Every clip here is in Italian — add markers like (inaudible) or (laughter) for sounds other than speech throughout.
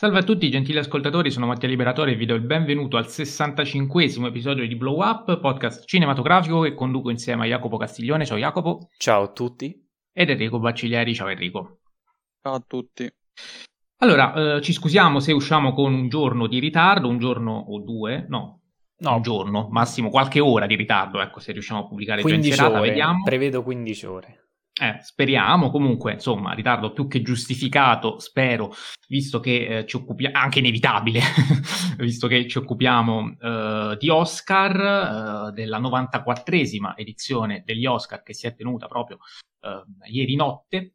Salve a tutti gentili ascoltatori, sono Mattia Liberatore e vi do il benvenuto al 65 episodio di Blow Up, podcast cinematografico che conduco insieme a Jacopo Castiglione. Ciao Jacopo. Ciao a tutti. Ed Enrico Bacciglieri. Ciao Enrico. Ciao a tutti. Allora, eh, ci scusiamo se usciamo con un giorno di ritardo, un giorno o due, no, no, un giorno, massimo qualche ora di ritardo, ecco, se riusciamo a pubblicare 15 già in serata, ore, vediamo. Prevedo 15 ore. Eh, speriamo, comunque, insomma, ritardo più che giustificato, spero, visto che eh, ci occupiamo, anche inevitabile, (laughs) visto che ci occupiamo eh, di Oscar, eh, della 94esima edizione degli Oscar che si è tenuta proprio eh, ieri notte,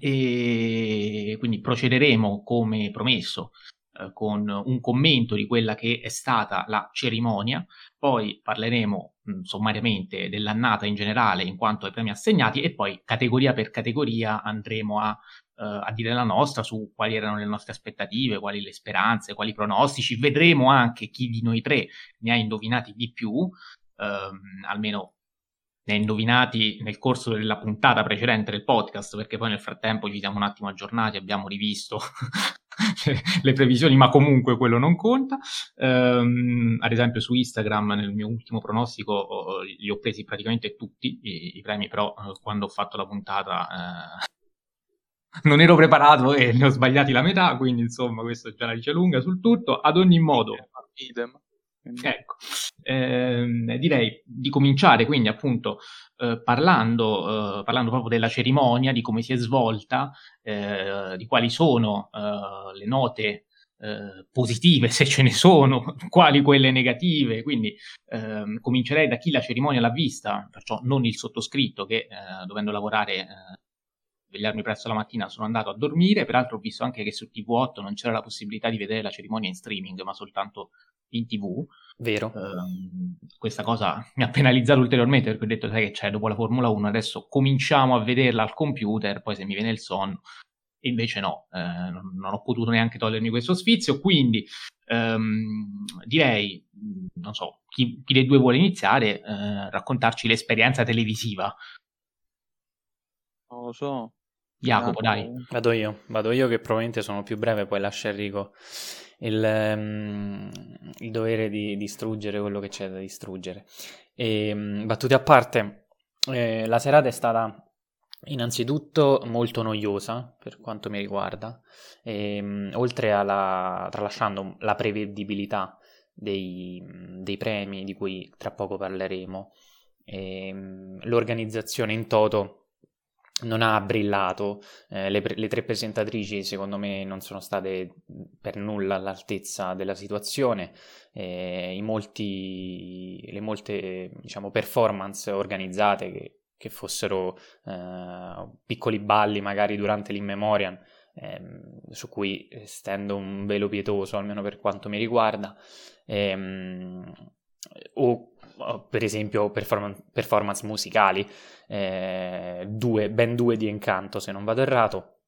e quindi procederemo come promesso eh, con un commento di quella che è stata la cerimonia, poi parleremo sommariamente dell'annata in generale in quanto ai premi assegnati e poi categoria per categoria andremo a, uh, a dire la nostra su quali erano le nostre aspettative, quali le speranze, quali pronostici, vedremo anche chi di noi tre ne ha indovinati di più, uh, almeno ne indovinati nel corso della puntata precedente del podcast, perché poi nel frattempo ci siamo un attimo aggiornati, abbiamo rivisto (laughs) le previsioni, ma comunque quello non conta. Um, ad esempio su Instagram nel mio ultimo pronostico li ho presi praticamente tutti i, i premi, però uh, quando ho fatto la puntata uh, (laughs) non ero preparato e ne ho sbagliati la metà, quindi insomma questo già la dice lunga sul tutto. Ad ogni modo... Idem. Ecco, eh, direi di cominciare quindi appunto eh, parlando, eh, parlando, proprio della cerimonia, di come si è svolta, eh, di quali sono eh, le note eh, positive, se ce ne sono, (laughs) quali quelle negative. Quindi ehm, comincerei da chi la cerimonia l'ha vista, perciò non il sottoscritto che dovendo lavorare svegliarmi presto la mattina sono andato a dormire, peraltro ho visto anche che su TV8 non c'era la possibilità di vedere la cerimonia in streaming, ma soltanto in TV. Vero. Uh, questa cosa (laughs) mi ha penalizzato ulteriormente perché ho detto, sai che c'è, dopo la Formula 1 adesso cominciamo a vederla al computer, poi se mi viene il sonno. E invece no, eh, non, ho potuto neanche togliermi questo sfizio, quindi um, direi, non so, chi, chi, dei due vuole iniziare, eh, raccontarci l'esperienza televisiva. Non lo so. Jacopo, dai. Vado io, vado io che probabilmente sono più breve, poi lascio Enrico il, um, il dovere di distruggere quello che c'è da distruggere. E, um, battute a parte, eh, la serata è stata innanzitutto molto noiosa per quanto mi riguarda, e, um, oltre alla, tralasciando la prevedibilità dei, dei, premi di cui tra poco parleremo, e, l'organizzazione in toto non ha brillato, eh, le, le, tre presentatrici secondo me non sono state per nulla all'altezza della situazione, eh, molti, le molte diciamo, performance organizzate che, che fossero eh, piccoli balli magari durante l'Immemorial, ehm, su cui stendo un velo pietoso almeno per quanto mi riguarda, ehm, o per esempio performance, performance musicali, eh, due, ben due di Encanto se non vado errato,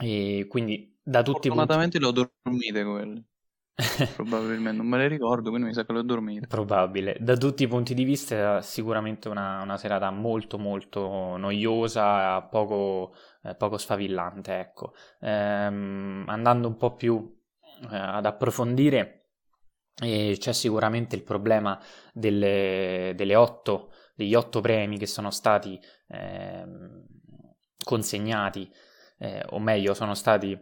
e quindi da tutti i punti... Le ho dormite quelle. (laughs) Probabilmente non me le ricordo, quindi mi sa che le ho dormite. Probabile. Da tutti i punti di vista, sicuramente una, una serata molto, molto noiosa, poco, eh, poco sfavillante. Ecco. Ehm, andando un po' più eh, ad approfondire, e c'è sicuramente il problema delle, delle otto, degli otto premi che sono stati eh, consegnati, eh, o meglio, sono stati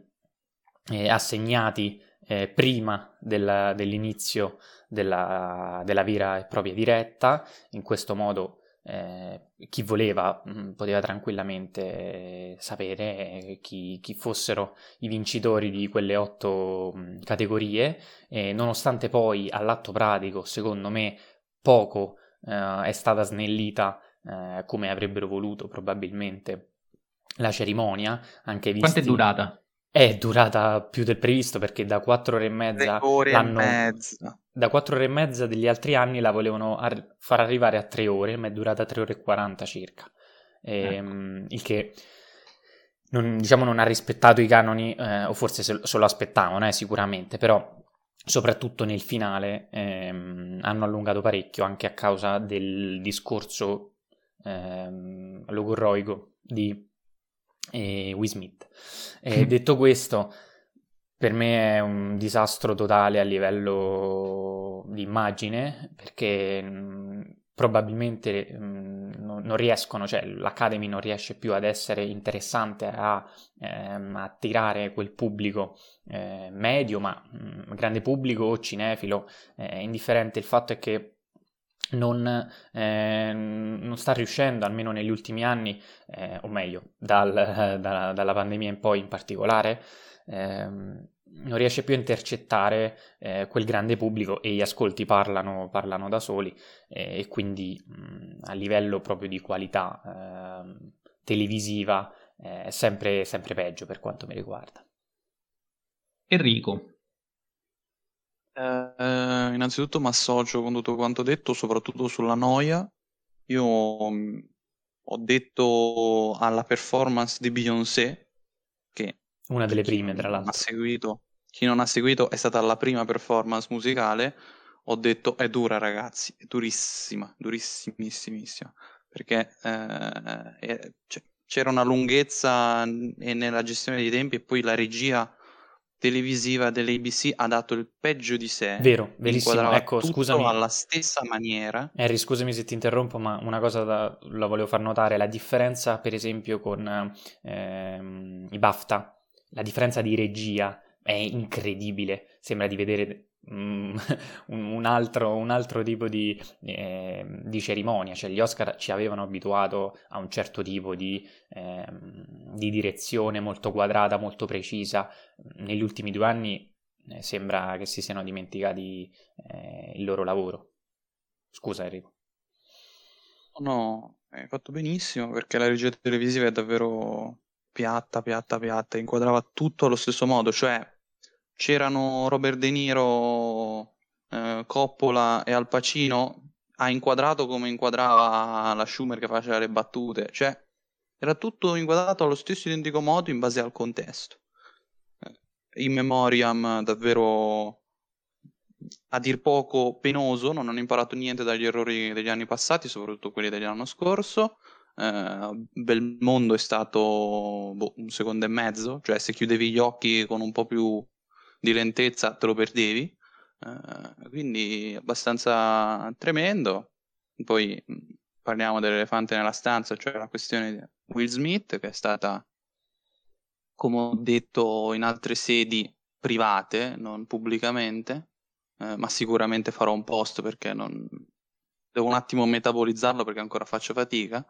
eh, assegnati eh, prima della, dell'inizio della, della vera e propria diretta. In questo modo eh, chi voleva mh, mm, poteva tranquillamente eh, sapere chi, chi, fossero i vincitori di quelle otto mh, mm, categorie, e nonostante poi all'atto pratico, secondo me, poco eh, è stata snellita eh, come avrebbero voluto probabilmente la cerimonia, anche visti... Quanto è durata? È durata più del previsto perché da 4 ore e mezza ore l'hanno... e mezza. Da 4 ore e mezza degli altri anni la volevano ar- far arrivare a 3 ore, ma è durata 3 ore e 40 circa. E, ecco. Ehm, il che non, diciamo non ha rispettato i canoni, eh, o forse se, se lo aspettavano, eh, sicuramente, però soprattutto nel finale ehm, hanno allungato parecchio anche a causa del discorso ehm, logorroico di e Will Smith. E detto questo, per me è un disastro totale a livello di immagine perché mh, probabilmente mh, non riescono, cioè l'Academy non riesce più ad essere interessante a ehm, attirare quel pubblico eh, medio, ma mh, grande pubblico o cinefilo, è indifferente. Il fatto è che non, eh, non, sta riuscendo, almeno negli ultimi anni, eh, o meglio, dal, (laughs) da, dalla pandemia in poi in particolare, ehm, non riesce più a intercettare eh, quel grande pubblico e gli ascolti parlano, parlano da soli eh, e quindi mh, a livello proprio di qualità eh, televisiva è sempre, sempre peggio per quanto mi riguarda. Enrico. Eh, innanzitutto mi associo con tutto quanto detto, soprattutto sulla noia. Io mh, ho detto alla performance di Beyoncé, che una delle prime, tra l'altro. Ha seguito, chi non ha seguito è stata la prima performance musicale. Ho detto è dura, ragazzi, è durissima, durissimissima. Perché eh, è, cioè, c'era una lunghezza nella gestione dei tempi e poi la regia televisiva dell'ABC ha dato il peggio di sé. Vero, verissimo. Ecco, scusami. alla stessa maniera. Harry, scusami se ti interrompo, ma una cosa da, la volevo far notare, la differenza per esempio con ehm, i BAFTA la differenza di regia è incredibile, sembra di vedere mm, (laughs) un, altro, un, altro, tipo di, eh, di, cerimonia, cioè gli Oscar ci avevano abituato a un certo tipo di, eh, di direzione molto quadrata, molto precisa, negli ultimi due anni eh, sembra che si siano dimenticati eh, il loro lavoro. Scusa Enrico. No, hai fatto benissimo perché la regia televisiva è davvero piatta, piatta, piatta, inquadrava tutto allo stesso modo, cioè c'erano Robert De Niro, eh, Coppola e Al Pacino, ha inquadrato come inquadrava la Schumer che faceva le battute, cioè era tutto inquadrato allo stesso identico modo in base al contesto. Eh, in memoriam davvero a dir poco penoso, non hanno imparato niente dagli errori degli anni passati, soprattutto quelli dell'anno scorso. Uh, Belmondo è stato boh, un secondo e mezzo, cioè se chiudevi gli occhi con un po' più di lentezza te lo perdevi, uh, quindi abbastanza tremendo. Poi parliamo dell'elefante nella stanza, cioè la questione di Will Smith che è stata, come ho detto in altre sedi private, non pubblicamente, uh, ma sicuramente farò un post perché non... devo un attimo metabolizzarlo perché ancora faccio fatica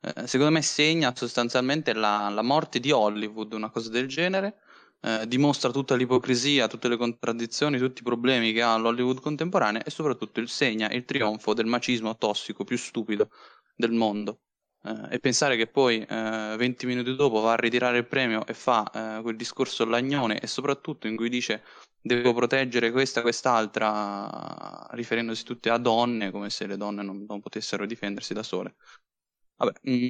eh, secondo me segna sostanzialmente la, la, morte di Hollywood, una cosa del genere, eh, dimostra tutta l'ipocrisia, tutte le contraddizioni, tutti i problemi che ha l'Hollywood contemporanea e soprattutto il segna il trionfo del macismo tossico più stupido del mondo. Eh, e pensare che poi 20 eh, minuti dopo va a ritirare il premio e fa eh, quel discorso lagnone e soprattutto in cui dice devo proteggere questa quest'altra riferendosi tutte a donne come se le donne non, non potessero difendersi da sole Vabbè, mh, mm,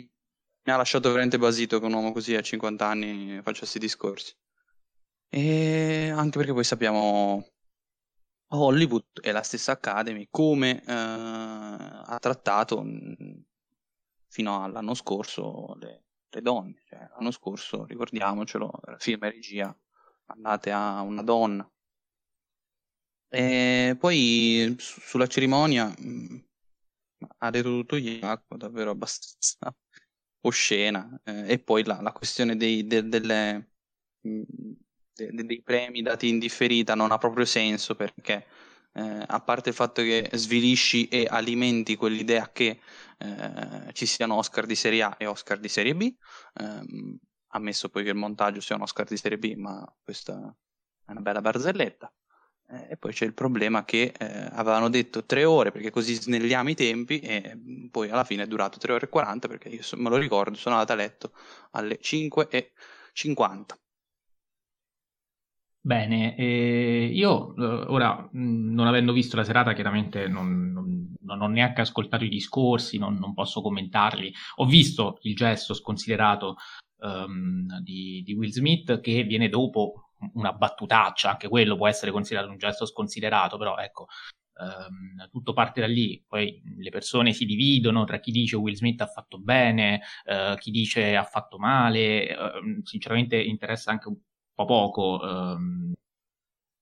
mi ha lasciato veramente basito che un uomo così a 50 anni faccia questi discorsi. E anche perché poi sappiamo Hollywood e la stessa Academy come eh, ha trattato mh, mm, fino all'anno scorso le, le donne. Cioè, l'anno scorso, ricordiamocelo, film e regia andate a una donna. E poi su- sulla cerimonia mm, ha detto tutto Jacopo, davvero abbastanza (laughs) oscena. Eh, e poi la, la questione dei, de, delle, mh, de, dei premi dati in differita non ha proprio senso perché eh, a parte il fatto che svilisci e alimenti quell'idea che eh, ci siano Oscar di Serie A e Oscar di Serie B, ehm, ammesso poi che il montaggio sia un Oscar di Serie B, ma questa è una bella barzelletta. Eh, e poi c'è il problema che eh, avevano detto tre ore perché così snelliamo i tempi e mm, poi alla fine è durato tre ore e 40 perché io me lo ricordo, sono andata a letto alle 5 e 50. Bene, eh, io eh, ora mm, non avendo visto la serata chiaramente non, non, non ho neanche ascoltato i discorsi, non, non, posso commentarli. Ho visto il gesto sconsiderato um, di, di Will Smith che viene dopo una battutaccia, anche quello può essere considerato un gesto sconsiderato, però ecco, ehm, tutto parte da lì, poi le persone si dividono tra chi dice Will Smith ha fatto bene, eh, chi dice ha fatto male, eh, sinceramente interessa anche po' poco, ehm,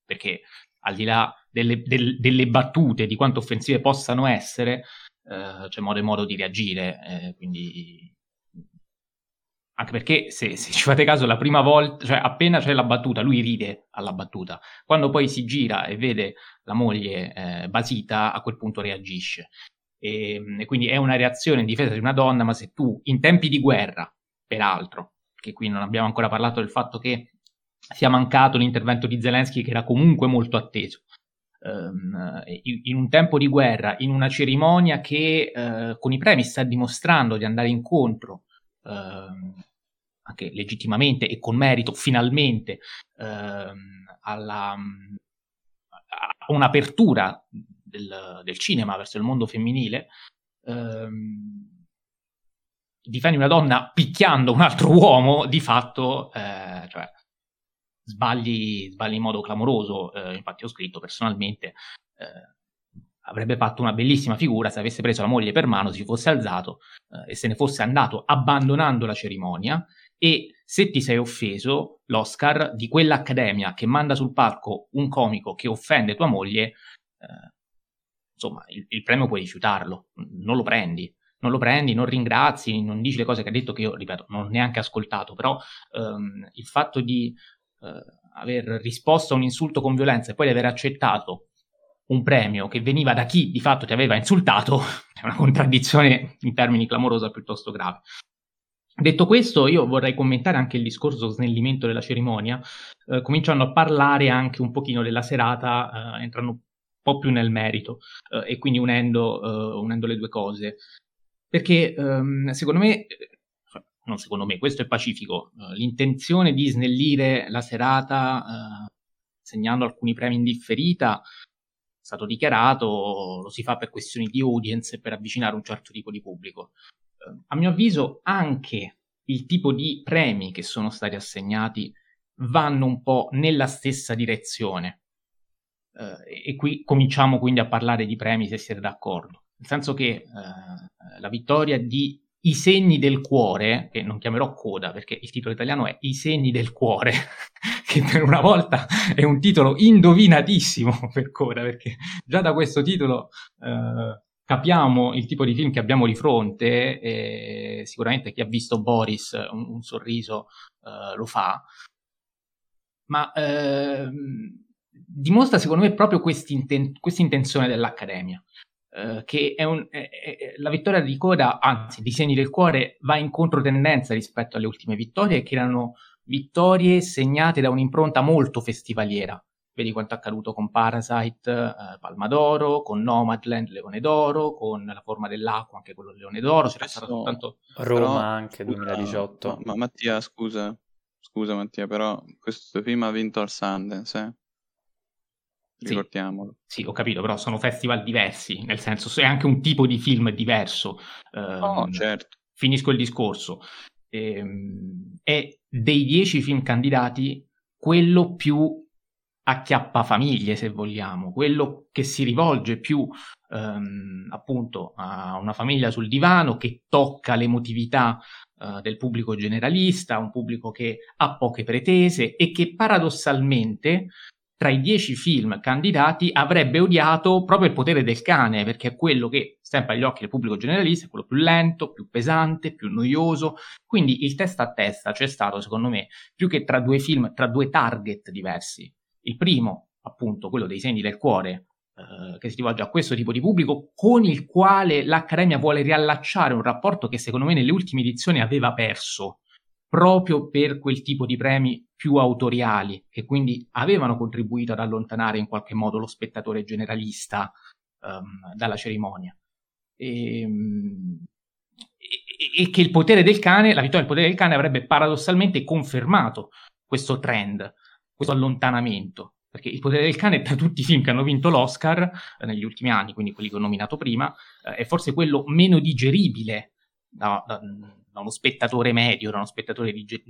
perché al di là delle, del, delle, battute, di quanto offensive possano essere, eh, c'è modo e modo di reagire, eh, quindi anche perché se, se, ci fate caso la prima volta, cioè appena c'è la battuta, lui ride alla battuta, quando poi si gira e vede la moglie eh, basita, a quel punto reagisce. E, e, quindi è una reazione in difesa di una donna, ma se tu in tempi di guerra, peraltro, che qui non abbiamo ancora parlato del fatto che sia mancato l'intervento di Zelensky che era comunque molto atteso, um, in un tempo di guerra, in una cerimonia che uh, con i premi sta dimostrando di andare incontro ehm, anche legittimamente e con merito, finalmente, ehm, alla, a un'apertura del, del, cinema verso il mondo femminile, ehm, difendi una donna picchiando un altro uomo, di fatto, eh, cioè, sbagli, sbagli in modo clamoroso. Eh, infatti ho scritto personalmente, eh, avrebbe fatto una bellissima figura se avesse preso la moglie per mano, si fosse alzato eh, e se ne fosse andato abbandonando la cerimonia e se ti sei offeso, l'Oscar di quell'accademia che manda sul palco un comico che offende tua moglie, eh, insomma, il, il, premio puoi rifiutarlo, non lo prendi. Non lo prendi, non ringrazi, non dici le cose che ha detto che io, ripeto, non ho neanche ascoltato, però ehm, il fatto di aver risposto a un insulto con violenza e poi di aver accettato un premio che veniva da chi di fatto ti aveva insultato (laughs) è una contraddizione in termini clamorosa piuttosto grave. Detto questo, io vorrei commentare anche il discorso snellimento della cerimonia, eh, cominciando a parlare anche un pochino della serata, eh, entrando un po' più nel merito eh, e quindi unendo, eh, unendo, le due cose. Perché ehm, secondo me, non secondo me, questo è pacifico, eh, l'intenzione di snellire la serata eh, segnando alcuni premi in differita stato dichiarato, lo si fa per questioni di audience e per avvicinare un certo tipo di pubblico. Eh, a mio avviso anche il tipo di premi che sono stati assegnati vanno un po' nella stessa direzione. Eh, e qui cominciamo quindi a parlare di premi se siete d'accordo. Nel senso che eh, la vittoria di i segni del cuore, che non chiamerò coda perché il titolo italiano è I segni del cuore, (laughs) che per una volta è un titolo indovinatissimo (laughs) per coda, perché già da questo titolo eh, capiamo il tipo di film che abbiamo di fronte e sicuramente chi ha visto Boris un, un sorriso eh, lo fa, ma eh, dimostra secondo me proprio questa intenzione dell'Accademia. Uh, che è, un, è, è, la vittoria di Coda, anzi, Disegni del Cuore, va in controtendenza rispetto alle ultime vittorie, che erano vittorie segnate da un'impronta molto festivaliera. Vedi quanto è accaduto con Parasite, eh, Palma d'Oro, con Nomadland, Leone d'Oro, con La forma dell'acqua, anche quello Leone d'Oro. C'era stato soltanto Roma però, anche 2018. Ma, ma, Mattia, scusa, scusa Mattia, però questo film ha vinto al Sundance, eh? Ricordiamolo. Sì, sì, ho capito, però sono festival diversi, nel senso è anche un tipo di film diverso. Oh, certo. Finisco il discorso. Ehm, è dei dieci film candidati quello più acchiappa famiglie, se vogliamo, quello che si rivolge più ehm, appunto a una famiglia sul divano, che tocca l'emotività eh, del pubblico generalista, un pubblico che ha poche pretese e che paradossalmente tra i dieci film candidati avrebbe odiato proprio il potere del cane, perché è quello che, sempre agli occhi del pubblico generalista, è quello più lento, più pesante, più noioso. Quindi il testa a testa c'è stato, secondo me, più che tra due film, tra due target diversi. Il primo, appunto, quello dei segni del cuore, eh, che si rivolge a questo tipo di pubblico, con il quale l'Accademia vuole riallacciare un rapporto che, secondo me, nelle ultime edizioni aveva perso proprio per quel tipo di premi più autoriali, che quindi avevano contribuito ad allontanare in qualche modo lo spettatore generalista um, dalla cerimonia. Ehm, e, e, che il potere del cane, la vittoria del potere del cane avrebbe paradossalmente confermato questo trend, questo allontanamento. Perché il potere del cane, tra tutti i film che hanno vinto l'Oscar eh, negli ultimi anni, quindi quelli che ho nominato prima, eh, è forse quello meno digeribile da, da, da uno spettatore medio, da uno spettatore ge-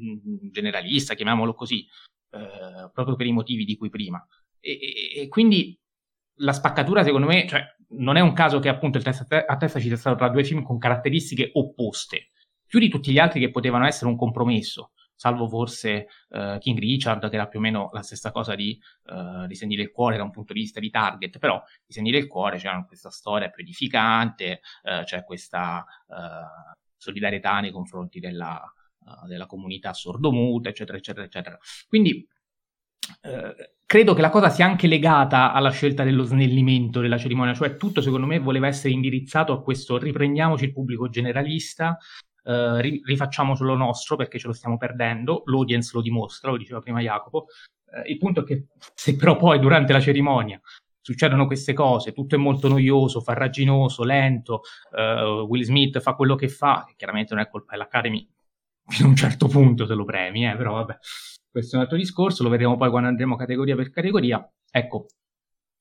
generalista, chiamiamolo così, eh, proprio per i motivi di cui prima. E, e, e, quindi la spaccatura, secondo me, cioè, non è un caso che appunto il testa a testa ci sia stato tra due film con caratteristiche opposte, più di tutti gli altri che potevano essere un compromesso. salvo forse uh, King Richard, che era più o meno la stessa cosa di, uh, di Sentire il cuore da un punto di vista di target, però di Sentire il cuore c'è questa storia più edificante, uh, c'è questa solidarietà nei confronti della, della comunità sordomuta, eccetera, eccetera, eccetera. Quindi credo che la cosa sia anche legata alla scelta dello snellimento della cerimonia, cioè tutto secondo me voleva essere indirizzato a questo riprendiamoci il pubblico generalista, eh, rifacciamo solo nostro perché ce lo stiamo perdendo, l'audience lo dimostra, lo diceva prima Jacopo, eh, il punto è che se però poi durante la cerimonia succedono queste cose, tutto è molto noioso, farraginoso, lento, uh, Will Smith fa quello che fa, che chiaramente non è colpa dell'Academy, fino a un certo punto se lo premi, eh, però vabbè questo è un altro discorso, lo vedremo poi quando andremo categoria per categoria. Ecco,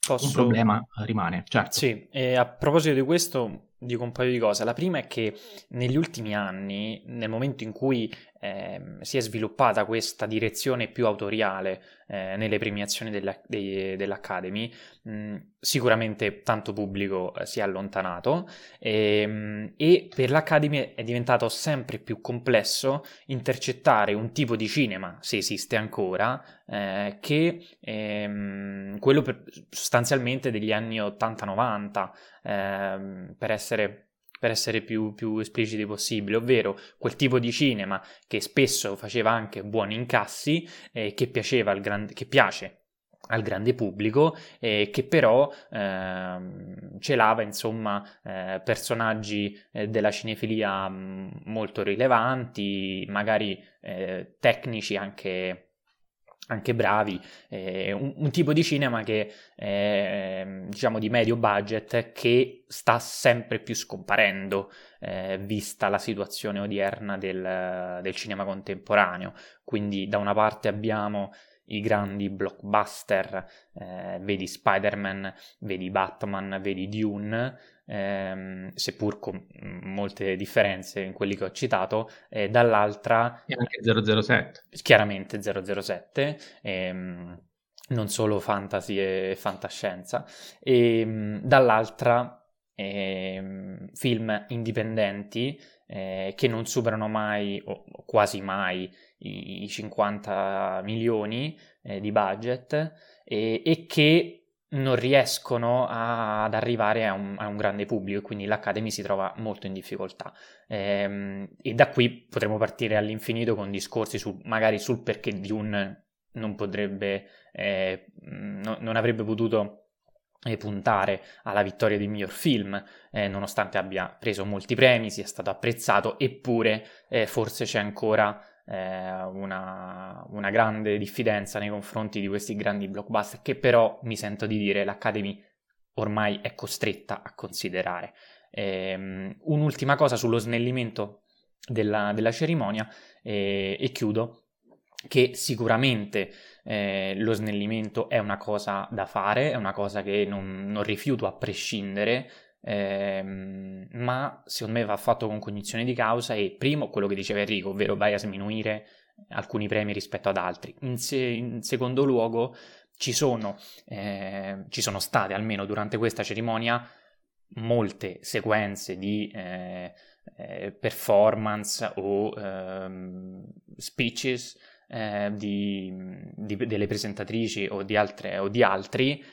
Posso... un problema rimane, certo. Sì, e a proposito di questo dico un paio di cose. La prima è che negli ultimi anni, nel momento in cui eh, si è sviluppata questa direzione più autoriale eh, nelle premiazioni della, dei, dell'Academy, mh, sicuramente tanto pubblico eh, si è allontanato e, mh, e, per l'Academy è diventato sempre più complesso intercettare un tipo di cinema, se esiste ancora, eh, che ehm, quello per, sostanzialmente degli anni 80-90, ehm, per essere per essere più, più espliciti possibile, ovvero quel tipo di cinema che spesso faceva anche buoni incassi, eh, che, al gran- che piace al grande pubblico eh, che però eh, celava insomma eh, personaggi eh, della cinefilia mm, molto rilevanti magari eh, tecnici anche anche bravi, eh, un, un, tipo di cinema che eh, diciamo di medio budget che sta sempre più scomparendo eh, vista la situazione odierna del, del, cinema contemporaneo. Quindi da una parte abbiamo i grandi blockbuster, eh, vedi Spider-Man, vedi Batman, vedi Dune, ehm, seppur con molte differenze in quelli che ho citato, e dall'altra... E anche 007. Chiaramente 007. Ehm, non solo fantasy e fantascienza, e ehm, dall'altra eh, film indipendenti eh, che non superano mai o quasi mai i, i 50 milioni eh, di budget e, e che non riescono a, ad arrivare a un, a un, grande pubblico e quindi l'Academy si trova molto in difficoltà. Ehm, e da qui potremo partire all'infinito con discorsi su, magari sul perché Dune non potrebbe, eh, no, non avrebbe potuto eh, puntare alla vittoria del miglior film, eh, nonostante abbia preso molti premi, sia stato apprezzato, eppure eh, forse c'è ancora eh, una, una, grande diffidenza nei confronti di questi grandi blockbuster che però mi sento di dire l'Academy ormai è costretta a considerare. Eh, un'ultima cosa sullo snellimento della, della cerimonia eh, e chiudo che sicuramente eh, lo snellimento è una cosa da fare, è una cosa che non, non rifiuto a prescindere, ehm, ma secondo me va fatto con cognizione di causa e primo quello che diceva Enrico, ovvero vai a sminuire alcuni premi rispetto ad altri. In, se- in secondo luogo ci sono, eh, ci sono state almeno durante questa cerimonia molte sequenze di eh, eh, performance o ehm, speeches eh, di, di, delle presentatrici o di, altre, o di altri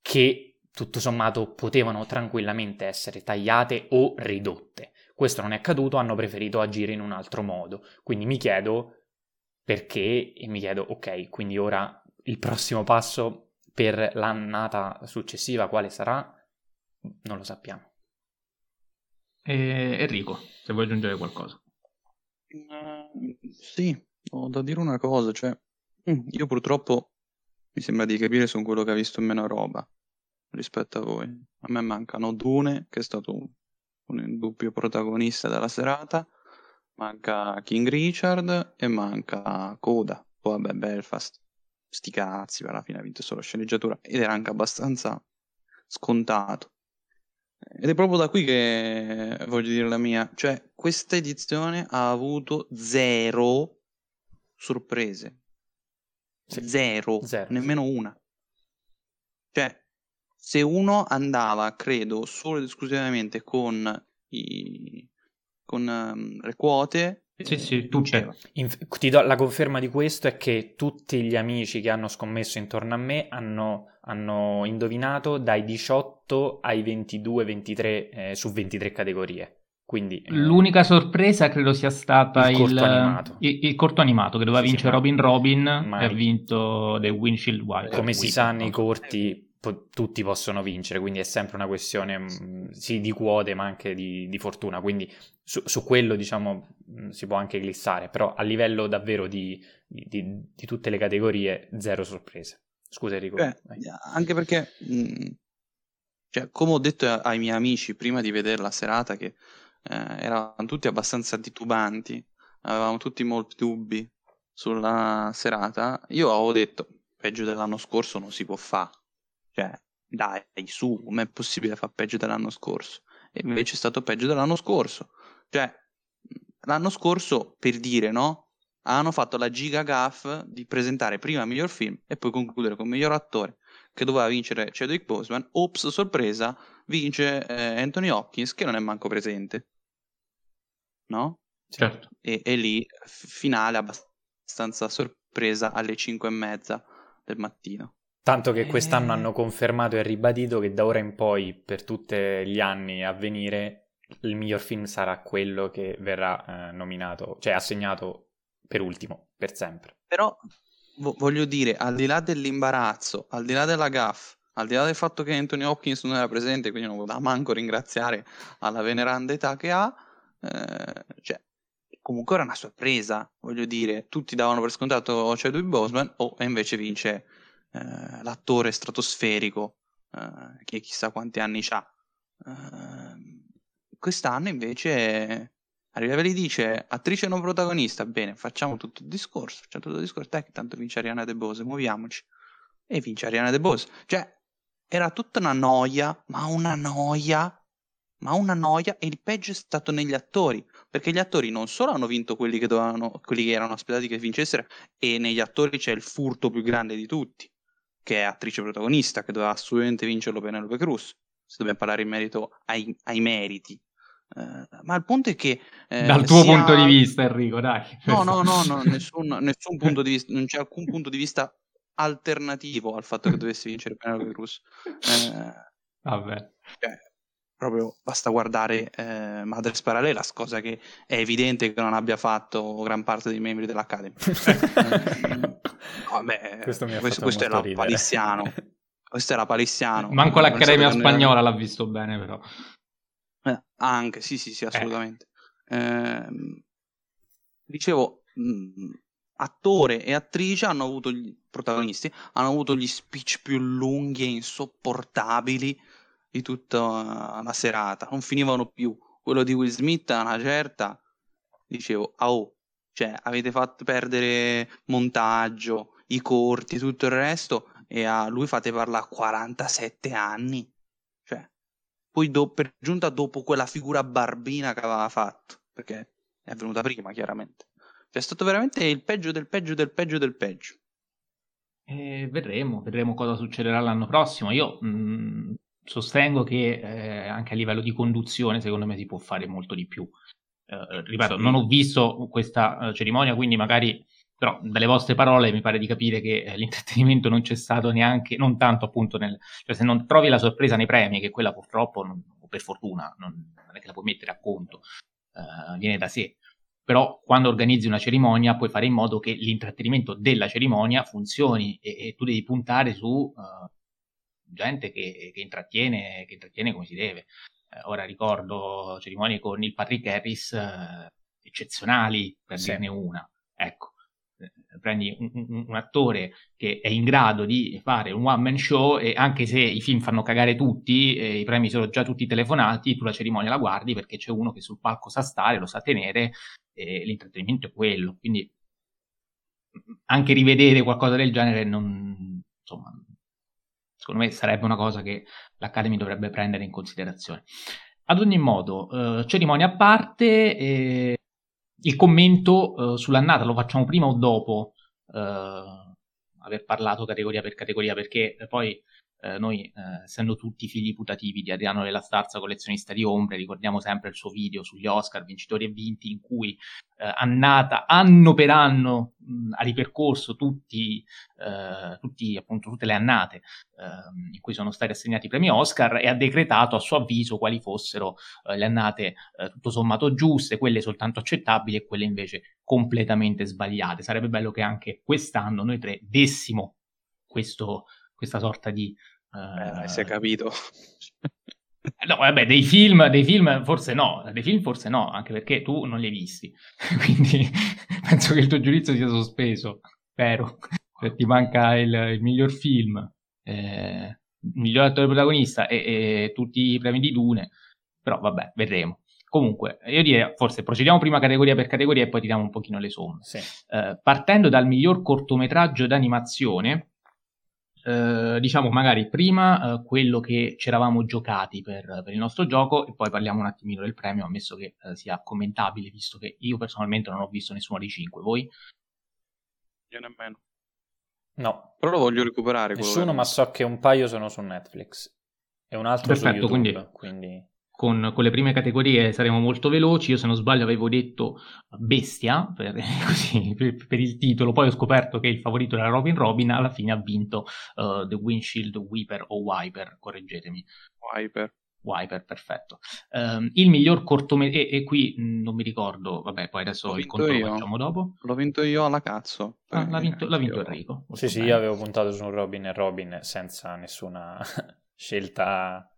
che tutto sommato potevano tranquillamente essere tagliate o ridotte. Questo non è accaduto, hanno preferito agire in un altro modo. Quindi mi chiedo perché e mi chiedo, ok, quindi ora il prossimo passo per l'annata successiva quale sarà? Non lo sappiamo. Eh, Enrico, se vuoi aggiungere qualcosa. Uh, sì, ho da dire una cosa, cioè io purtroppo mi sembra di capire su quello che ha visto meno roba rispetto a voi. A me mancano Dune, che è stato un, un indubbio protagonista della serata, manca King Richard e manca Coda. Poi vabbè, Belfast, sti cazzi, alla fine ha vinto solo sceneggiatura ed era anche abbastanza scontato. Ed è proprio da qui che voglio dire la mia, cioè questa edizione ha avuto zero sorprese. Sì. Zero, zero, nemmeno una. Cioè, se uno andava, credo, solo ed esclusivamente con, i, con um, le quote, Sì, sì, tutte. Inf- ti do la conferma di questo è che tutti gli amici che hanno scommesso intorno a me hanno, hanno indovinato dai 18 ai 22-23 eh, su 23 categorie. Quindi, eh, L'unica sorpresa credo sia stata il, il, corto, animato. Il, il corto animato che doveva sì, vincere sì, Robin Robin mai. e ha vinto The Windshield Wild. Come si sa nei corti po- tutti possono vincere, quindi è sempre una questione mh, mm, sì di quote ma anche di, di fortuna, quindi su, su, quello diciamo mh, mm, si può anche glissare, però a livello davvero di, di, di tutte le categorie zero sorprese. Scusa Enrico. Beh, anche perché, mh, mm, cioè, come ho detto ai miei amici prima di vedere la serata che eh, eravamo tutti abbastanza titubanti, avevamo tutti molti dubbi sulla serata, io avevo detto peggio dell'anno scorso non si può fare. Cioè, dai, su, com'è possibile fare peggio dell'anno scorso? E invece è stato peggio dell'anno scorso. Cioè, l'anno scorso, per dire, no? Hanno fatto la giga gaff di presentare prima miglior film e poi concludere con miglior attore, che doveva vincere Chadwick Boseman. Ops, sorpresa, vince eh, Anthony Hopkins, che non è manco presente no? Certo. E, e lì finale abbastanza sorpresa alle 5 e mezza del mattino. Tanto che quest'anno hanno confermato e ribadito che da ora in poi, per tutti gli anni a venire, il miglior film sarà quello che verrà eh, nominato, cioè assegnato per ultimo, per sempre. Però vo- voglio dire, al di là dell'imbarazzo, al di là della gaff, al di là del fatto che Anthony Hopkins non era presente, quindi non poteva manco ringraziare alla veneranda età che ha, eh, cioè, comunque era una sorpresa, voglio dire, tutti davano per scontato Chadwick Boseman, o oh, invece vince eh, l'attore stratosferico, eh, che chissà quanti anni ha. Ehm, quest'anno invece arriva e gli dice attrice non protagonista, bene, facciamo tutto il discorso, facciamo tutto il discorso, dai, tanto vince Ariana De Bose, muoviamoci. E vince Ariana De Bose. Cioè, era tutta una noia, ma una noia ma una noia e il peggio è stato negli attori, perché gli attori non solo hanno vinto quelli che, dovevano, quelli che erano aspettati che vincessero, e negli attori c'è il furto più grande di tutti, che è attrice protagonista, che doveva assolutamente vincerlo Penelope Cruz, se dobbiamo parlare in merito ai, ai meriti. Uh, ma il punto è che eh, dal tuo sia... punto di vista Enrico dai. No no no, no nessun, nessun punto di vista non c'è alcun punto di vista alternativo al fatto che dovesse vincere Penelope Cruz. Eh, vabbè. cioè, proprio basta guardare eh, Madres Parallelas, cosa che è evidente che non abbia fatto gran parte dei membri dell'Academy. (laughs) Vabbè, questo, questo, questo era ridere. palissiano. Questo era palissiano. Manco l'Accademia Spagnola l'ha visto bene, però. Eh, anche, sì, sì, sì, eh. assolutamente. Eh. dicevo, mh, attore e attrice hanno avuto gli protagonisti, hanno avuto gli speech più lunghi e insopportabili di tutta la serata, non finivano più. Quello di Will Smith a una certa dicevo, ah, oh, cioè avete fatto perdere montaggio, i corti, tutto il resto e a lui fate parlare 47 anni. Cioè, poi do- per giunta dopo quella figura barbina che aveva fatto, perché è venuta prima chiaramente. Cioè, è stato veramente il peggio del peggio del peggio del peggio. E vedremo, vedremo cosa succederà l'anno prossimo. Io mh, mm, sostengo che eh, anche a livello di conduzione, secondo me, si può fare molto di più. Eh, ripeto, non ho visto questa uh, cerimonia, quindi magari, però, dalle vostre parole mi pare di capire che eh, l'intrattenimento non c'è stato neanche, non tanto appunto nel, cioè se non trovi la sorpresa nei premi, che quella purtroppo, non, o per fortuna, non, non, è che la puoi mettere a conto, uh, viene da sé. Però quando organizzi una cerimonia puoi fare in modo che l'intrattenimento della cerimonia funzioni e, e tu devi puntare su uh, gente che, che, intrattiene, che intrattiene come si deve. Eh, ora ricordo cerimonie con il Patrick Harris eh, eccezionali, per sì. dirne una. Ecco, eh, prendi un, un, un, attore che è in grado di fare un one man show e anche se i film fanno cagare tutti e i premi sono già tutti telefonati, tu la cerimonia la guardi perché c'è uno che sul palco sa stare, lo sa tenere e l'intrattenimento è quello. Quindi anche rivedere qualcosa del genere non, insomma, Secondo me sarebbe una cosa che l'Academy dovrebbe prendere in considerazione. Ad ogni modo, eh, cerimonia a parte, eh, il commento eh, sull'annata lo facciamo prima o dopo eh, aver parlato categoria per categoria, perché poi eh, noi, eh, essendo tutti figli putativi di Adriano della Starza, collezionista di ombre, ricordiamo sempre il suo video sugli Oscar, vincitori e vinti, in cui eh, annata anno per anno mh, ha ripercorso tutti, eh, tutti, appunto, tutte le annate eh, in cui sono stati assegnati i premi Oscar e ha decretato a suo avviso quali fossero eh, le annate eh, tutto sommato giuste, quelle soltanto accettabili e quelle invece completamente sbagliate. Sarebbe bello che anche quest'anno noi tre dessimo questo, questa sorta di... Eh, si è capito. (laughs) No, vabbè, dei film, dei film forse no, dei film forse no, anche perché tu non li hai visti, (laughs) quindi penso che il tuo giudizio sia sospeso, spero, (laughs) ti manca il, il miglior film, eh, il miglior attore protagonista e, e, tutti i premi di Dune, però vabbè, vedremo. Comunque, io direi, forse procediamo prima categoria per categoria e poi tiriamo un pochino le somme. Sì. Eh, partendo dal miglior cortometraggio d'animazione, eh, diciamo magari prima eh, quello che ci eravamo giocati per, per, il nostro gioco e poi parliamo un attimino del premio, ammesso che eh, sia commentabile, visto che io personalmente non ho visto nessuno dei cinque, voi? Io nemmeno. No. Però lo voglio recuperare. Nessuno, ma so che un paio sono su Netflix e un altro Perfetto, su YouTube, quindi... quindi con, con, le prime categorie saremo molto veloci. Io, se non sbaglio, avevo detto Bestia per, (laughs) così, per, per, il titolo. Poi ho scoperto che il favorito era Robin Robin. Alla fine ha vinto uh, The Windshield Weeper o Wiper. Correggetemi. Wiper. Wiper, perfetto. Um, il miglior cortometraggio, e, e, qui mh, non mi ricordo, vabbè, poi adesso il conto lo facciamo dopo. L'ho vinto io alla cazzo. Ah, l'ha vinto, l'ha vinto Enrico. Sì, sì, io avevo puntato su Robin e Robin senza nessuna (laughs) scelta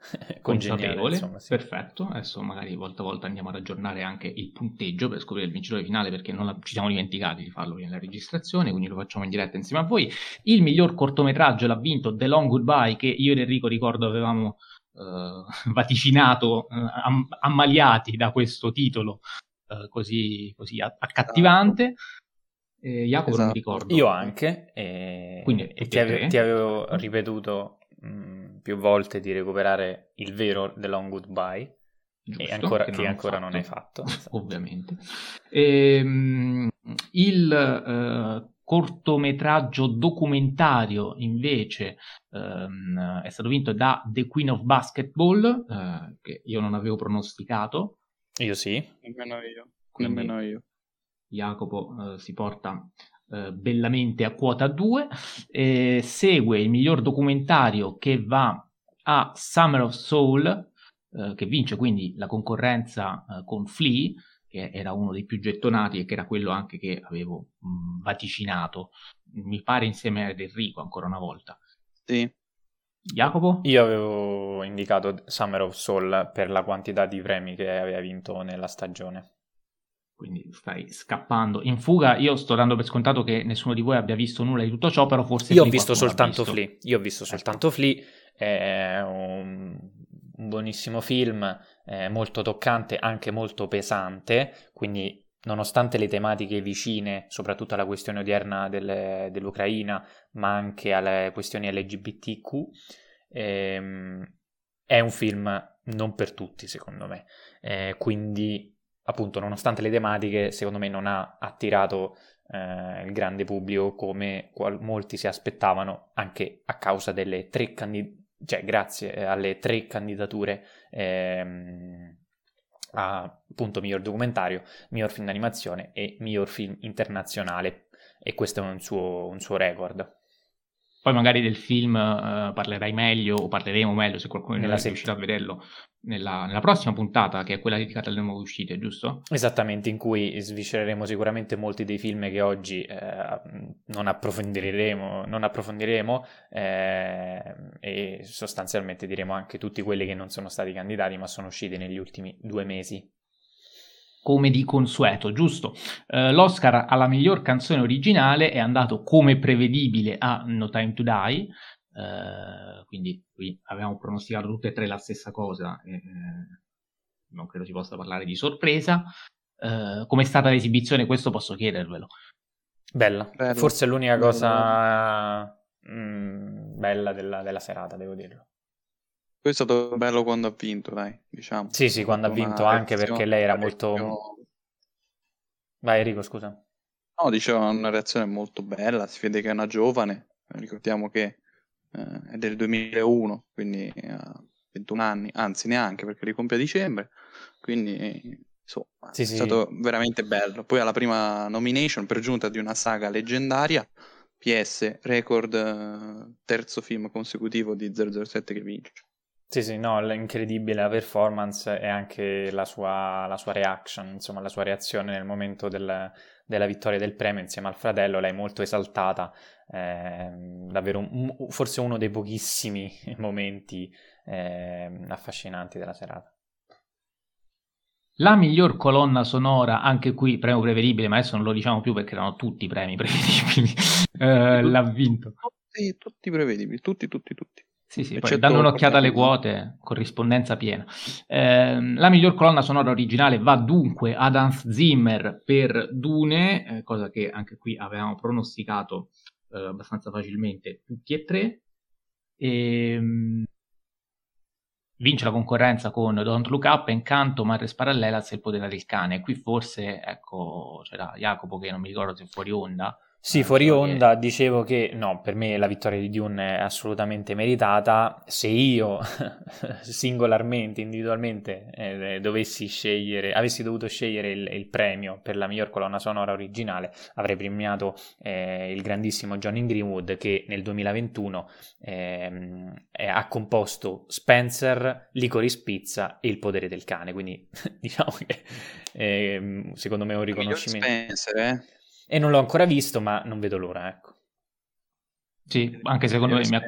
(laughs) consapevole, insomma, sì. perfetto. Adesso magari volta a volta andiamo ad aggiornare anche il punteggio per scoprire il vincitore finale perché non la, ci siamo dimenticati di farlo nella registrazione, quindi lo facciamo in diretta insieme a voi. Il miglior cortometraggio l'ha vinto The Long Goodbye che io ed Enrico ricordo avevamo uh, (laughs) vaticinato, uh, am- ammaliati da questo titolo uh, così, così accattivante. Eh, Jacopo esatto. non mi esatto. ricordo. Io anche, e, Quindi, e ti, ave- ti avevo ripetuto mh, più volte di recuperare il vero The Long Goodbye. Giusto, e ancora, che, che ancora non hai fatto. (laughs) Ovviamente. E, ehm, il uh, cortometraggio documentario invece um, è stato vinto da The Queen of Basketball, uh, che io non avevo pronosticato. Io sì. Nemmeno io. Quindi Nemmeno io. Jacopo uh, si porta eh, bellamente a quota 2. Eh, segue il miglior documentario che va a Summer of Soul, eh, che vince quindi la concorrenza eh, con Flea, che era uno dei più gettonati e che era quello anche che avevo mh, mm, vaticinato, mi pare insieme ad Enrico ancora una volta. Sì. Jacopo? Io avevo indicato Summer of Soul per la quantità di premi che aveva vinto nella stagione quindi stai scappando in fuga. Io sto dando per scontato che nessuno di voi abbia visto nulla di tutto ciò, però forse... Io ho visto soltanto visto. Flea, io ho visto ecco. soltanto Flea, è un, un buonissimo film, molto toccante, anche molto pesante, quindi nonostante le tematiche vicine, soprattutto alla questione odierna del, dell'Ucraina, ma anche alle questioni LGBTQ, ehm, è un film non per tutti, secondo me. Eh, quindi appunto, nonostante le tematiche, secondo me non ha attirato eh, il grande pubblico come qual- molti si aspettavano, anche a causa delle tre candidature, cioè grazie eh, alle tre candidature ehm, a appunto miglior documentario, miglior film d'animazione e miglior film internazionale. E questo è un suo, un suo record. Poi magari del film uh, parlerai meglio o parleremo meglio se qualcuno noi è riuscito a vederlo nella, nella, prossima puntata, che è quella dedicata alle nuove uscite, giusto? Esattamente, in cui sviscereremo sicuramente molti dei film che oggi eh, non approfondiremo, non approfondiremo eh, e sostanzialmente diremo anche tutti quelli che non sono stati candidati ma sono usciti negli ultimi due mesi come di consueto, giusto? Uh, L'Oscar alla miglior canzone originale è andato come prevedibile a No Time to Die, uh, quindi qui abbiamo pronosticato tutte e tre la stessa cosa, eh, non credo si possa parlare di sorpresa. Uh, come è stata l'esibizione? Questo posso chiedervelo. Bella, Bello. forse è l'unica Bello. cosa mm, bella della, della serata, devo dirlo. Poi è stato bello quando ha vinto, dai, diciamo. Sì, sì, quando ha vinto, anche perché lei era molto... Vai Enrico, scusa. No, dicevo, una reazione molto bella, si vede che è una giovane, ricordiamo che eh, è del 2001, quindi ha 21 anni, anzi neanche perché li compie a dicembre, quindi insomma sì, è sì. stato veramente bello. Poi alla prima nomination per giunta di una saga leggendaria, PS, record eh, terzo film consecutivo di 007 che vince. Sì, sì, no, incredibile la performance e anche la sua, la sua reaction, insomma, la sua reazione nel momento del, della vittoria del premio insieme al fratello, lei molto esaltata, eh, davvero un, forse uno dei pochissimi (laughs) momenti eh, affascinanti della serata. La miglior colonna sonora, anche qui premio prevedibile, ma adesso non lo diciamo più perché erano tutti premi (laughs) prevedibili, eh, l'ha vinto. Tutti, tutti prevedibili, tutti, tutti, tutti. Sì, sì, poi dando un'occhiata alle quote, corrispondenza piena. Eh, la miglior colonna sonora originale va dunque ad Hans Zimmer per Dune, eh, cosa che anche qui avevamo pronosticato eh, abbastanza facilmente tutti e tre. E, ehm, vince la concorrenza con Don't Look Up, Encanto, Matres Parallelas e Il potere del cane. Qui forse, ecco, c'era Jacopo che non mi ricordo se fuori onda, sì, fuori onda dicevo che no, per me la vittoria di Dune è assolutamente meritata. Se io (laughs) singolarmente, individualmente, eh, dovessi scegliere, avessi dovuto scegliere il, il, premio per la miglior colonna sonora originale, avrei premiato eh, il grandissimo Johnny Greenwood che nel 2021 eh, ha composto Spencer, Licorice Pizza e Il potere del cane. Quindi (laughs) diciamo che ehm, secondo me è un riconoscimento. Spencer, eh? E non l'ho ancora visto, ma non vedo l'ora, ecco. Sì, anche secondo me mia...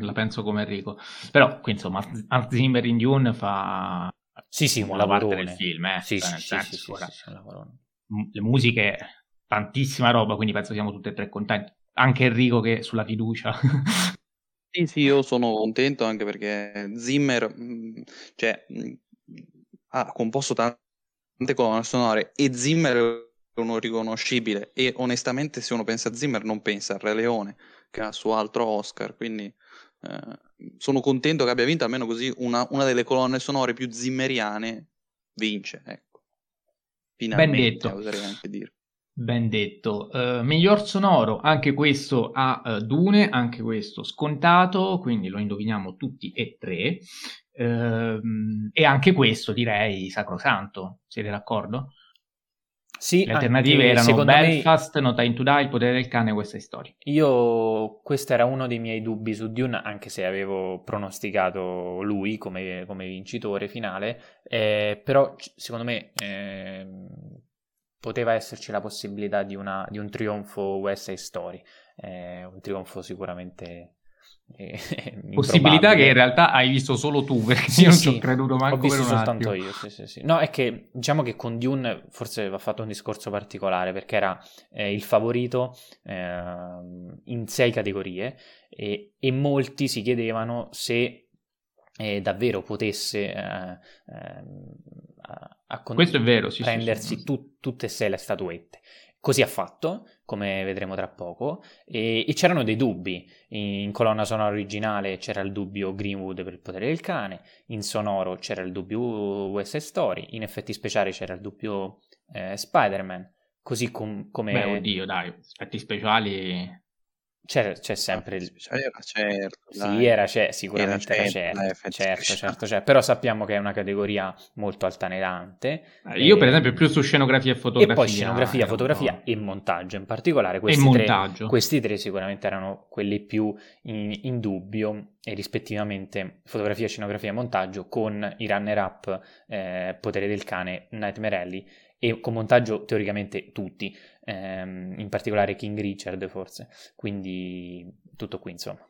la penso come Enrico. Però, qui insomma, Hans Zimmer in Dune fa... Sì, sì, un lavorone. del film, eh. Sì, cioè, sì, senso, sì, ora... sì, Le musiche, tantissima roba, quindi penso siamo tutti e tre contenti. Anche Enrico che sulla fiducia... (laughs) Sì, sì, io sono contento anche perché Zimmer, mm, cioè, mm, ha composto tante colonne sonore e Zimmer uno riconoscibile. E onestamente se uno pensa a Zimmer non pensa a Re Leone che ha il suo altro Oscar. Quindi eh, sono contento che abbia vinto almeno così una, una, delle colonne sonore più zimmeriane vince ecco. Finalmente ben detto. oserei anche dire. Ben detto, uh, miglior sonoro, anche questo a uh, Dune, anche questo scontato, quindi lo indoviniamo tutti e tre, uh, e anche questo direi sacrosanto, siete d'accordo? Sì, le alternative erano Belfast, me... No Time to Die, Il potere del cane, questa storia. Io, questo era uno dei miei dubbi su Dune, anche se avevo pronosticato lui come, come vincitore finale, eh, però secondo me eh, poteva esserci la possibilità di, una, di un trionfo West Side Story, eh, un trionfo sicuramente (laughs) Possibilità che in realtà hai visto solo tu, perché sì, io non sì, ci ho creduto manco ho visto per soltanto io. Sì, sì, sì. No, è che diciamo che con Dune forse va fatto un discorso particolare perché era eh, il favorito eh, in sei categorie e, e, molti si chiedevano se eh, davvero potesse eh, ehm, a, a con- Questo è vero, sì, prendersi tu, tutte e sei le statuette. Così ha fatto, come vedremo tra poco, e, e, c'erano dei dubbi. In colonna sonora originale c'era il dubbio Greenwood per il potere del cane, in sonoro c'era il dubbio West Story, in effetti speciali c'era il dubbio eh, Spider-Man, così com- come... Beh, oddio, dai, effetti speciali c'è, c'è sempre il... Era certo, sì, era, c'è, sicuramente era, certo, era certo, certo, certo, certo, però sappiamo che è una categoria molto altalenante. Eh, io e... per esempio più su scenografia e fotografia. E poi scenografia, fotografia e montaggio in particolare. Questi, tre, questi tre sicuramente erano quelli più in, in, dubbio e rispettivamente fotografia, scenografia e montaggio con i runner-up eh, Potere del cane, Nightmare Alley e con montaggio teoricamente tutti, ehm, in particolare King Richard forse, quindi tutto qui insomma.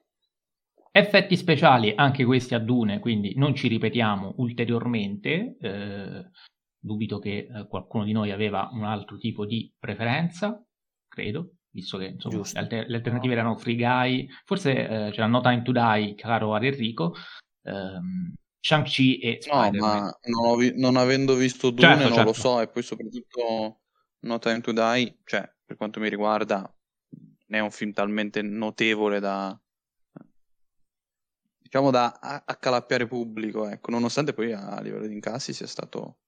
Effetti speciali, anche questi a Dune, quindi non ci ripetiamo ulteriormente, eh, dubito che eh, qualcuno di noi aveva un altro tipo di preferenza, credo, visto che insomma, le, alter- le, alternative erano Free Guy, forse eh, c'era No Time to Die, caro Enrico, ehm, Shang-Chi e Spider-Man. No, ma non, vi- non avendo visto Dune certo, non certo. lo so, e poi soprattutto No Time to Die, cioè, per quanto mi riguarda, è un film talmente notevole da diciamo da accalappiare pubblico, ecco, nonostante poi a livello di incassi sia stato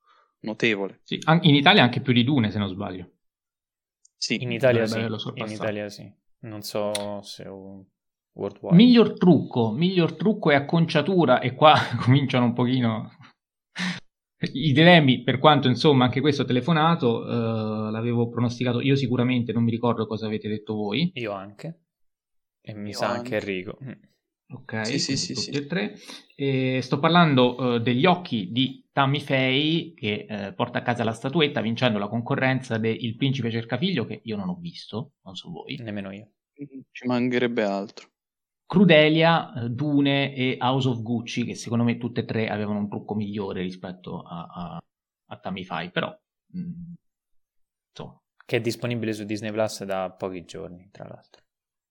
notevole. Sì, in Italia anche più di Dune, se non sbaglio. Sì, in Italia sì. In Italia sì. Non so se worldwide. Miglior trucco, miglior trucco e acconciatura, e qua (laughs) cominciano un pochino i dilemmi, per quanto insomma anche questo telefonato, uh, l'avevo pronosticato io sicuramente, non mi ricordo cosa avete detto voi. Io anche. E mi io sa anche Enrico. Mm. Ok, sì, sì, sì, sì. e tre. E sto parlando uh, degli occhi di Tammy Faye che uh, porta a casa la statuetta vincendo la concorrenza del Principe Cercafiglio che io non ho visto, non so voi. Nemmeno io. Ci mancherebbe altro. Crudelia, Dune e House of Gucci, che secondo me tutte e tre avevano un trucco migliore rispetto a, a, a Tamify, però mh, mm, insomma. Che è disponibile su Disney Plus da pochi giorni, tra l'altro.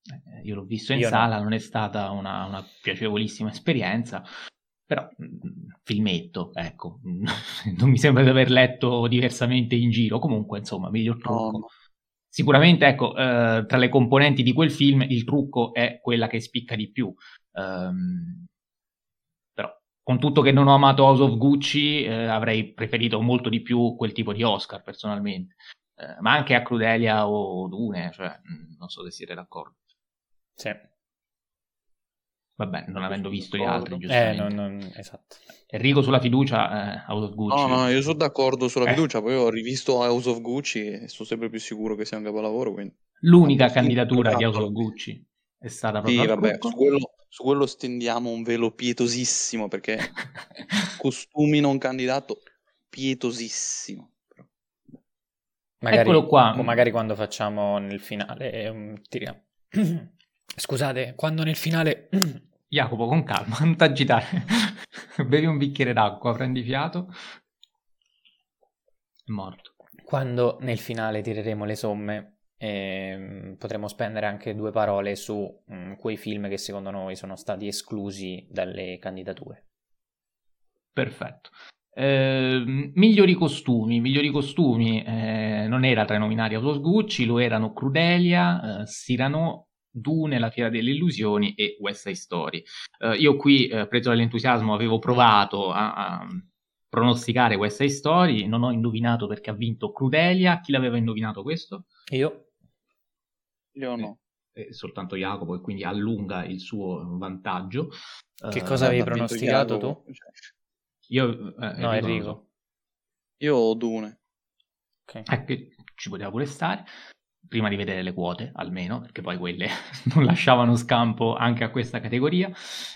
Eh, io l'ho visto in io sala, no. non è stata una, una piacevolissima esperienza, però mh, mm, filmetto, ecco, (laughs) non mi sembra di aver letto diversamente in giro, comunque insomma, miglior trucco. No. Sicuramente, ecco, eh, tra le componenti di quel film il trucco è quella che spicca di più. Um, però, con tutto che non ho amato House of Gucci, eh, avrei preferito molto di più quel tipo di Oscar, personalmente. Eh, ma anche a Crudelia o Dune, cioè, mm, non so se siete d'accordo. Sì. Vabbè, non avendo visto gli altri, eh, giustamente. Eh, non, non, esatto. Enrico sulla fiducia, eh, House of Gucci. No, no, io sono d'accordo sulla eh. fiducia, poi ho rivisto House of Gucci e sono sempre più sicuro che sia un capolavoro. Quindi... L'unica candidatura di House of Gucci è stata proprio Sì, vabbè, su quello, su quello, stendiamo un velo pietosissimo, perché (laughs) costumi non candidato, pietosissimo. Magari, Eccolo qua. O magari quando facciamo nel finale, um, tiriamo. (clears throat) Scusate, quando nel finale (clears throat) Jacopo, con calma, (laughs) non ti agitare. Bevi un bicchiere d'acqua, prendi fiato. È morto. Quando nel finale tireremo le somme, eh, potremo spendere anche due parole su mh, mm, quei film che secondo noi sono stati esclusi dalle candidature. Perfetto. Eh, migliori costumi, migliori costumi eh, non era tra i nominati Autos Gucci, lo erano Crudelia, eh, Cyrano Dune, La Fiera delle Illusioni e West Side Story. Uh, io qui, uh, preso dall'entusiasmo, avevo provato a, a, pronosticare West Side Story, non ho indovinato perché ha vinto Crudelia. Chi l'aveva indovinato questo? Io. Io no. Eh, eh, soltanto Jacopo e quindi allunga il suo vantaggio. Che uh, cosa avevi pronosticato tu? Io, no, Enrico. Io ho Dune. Okay. ci poteva pure stare prima di vedere le quote almeno, perché poi quelle (laughs) non lasciavano scampo anche a questa categoria.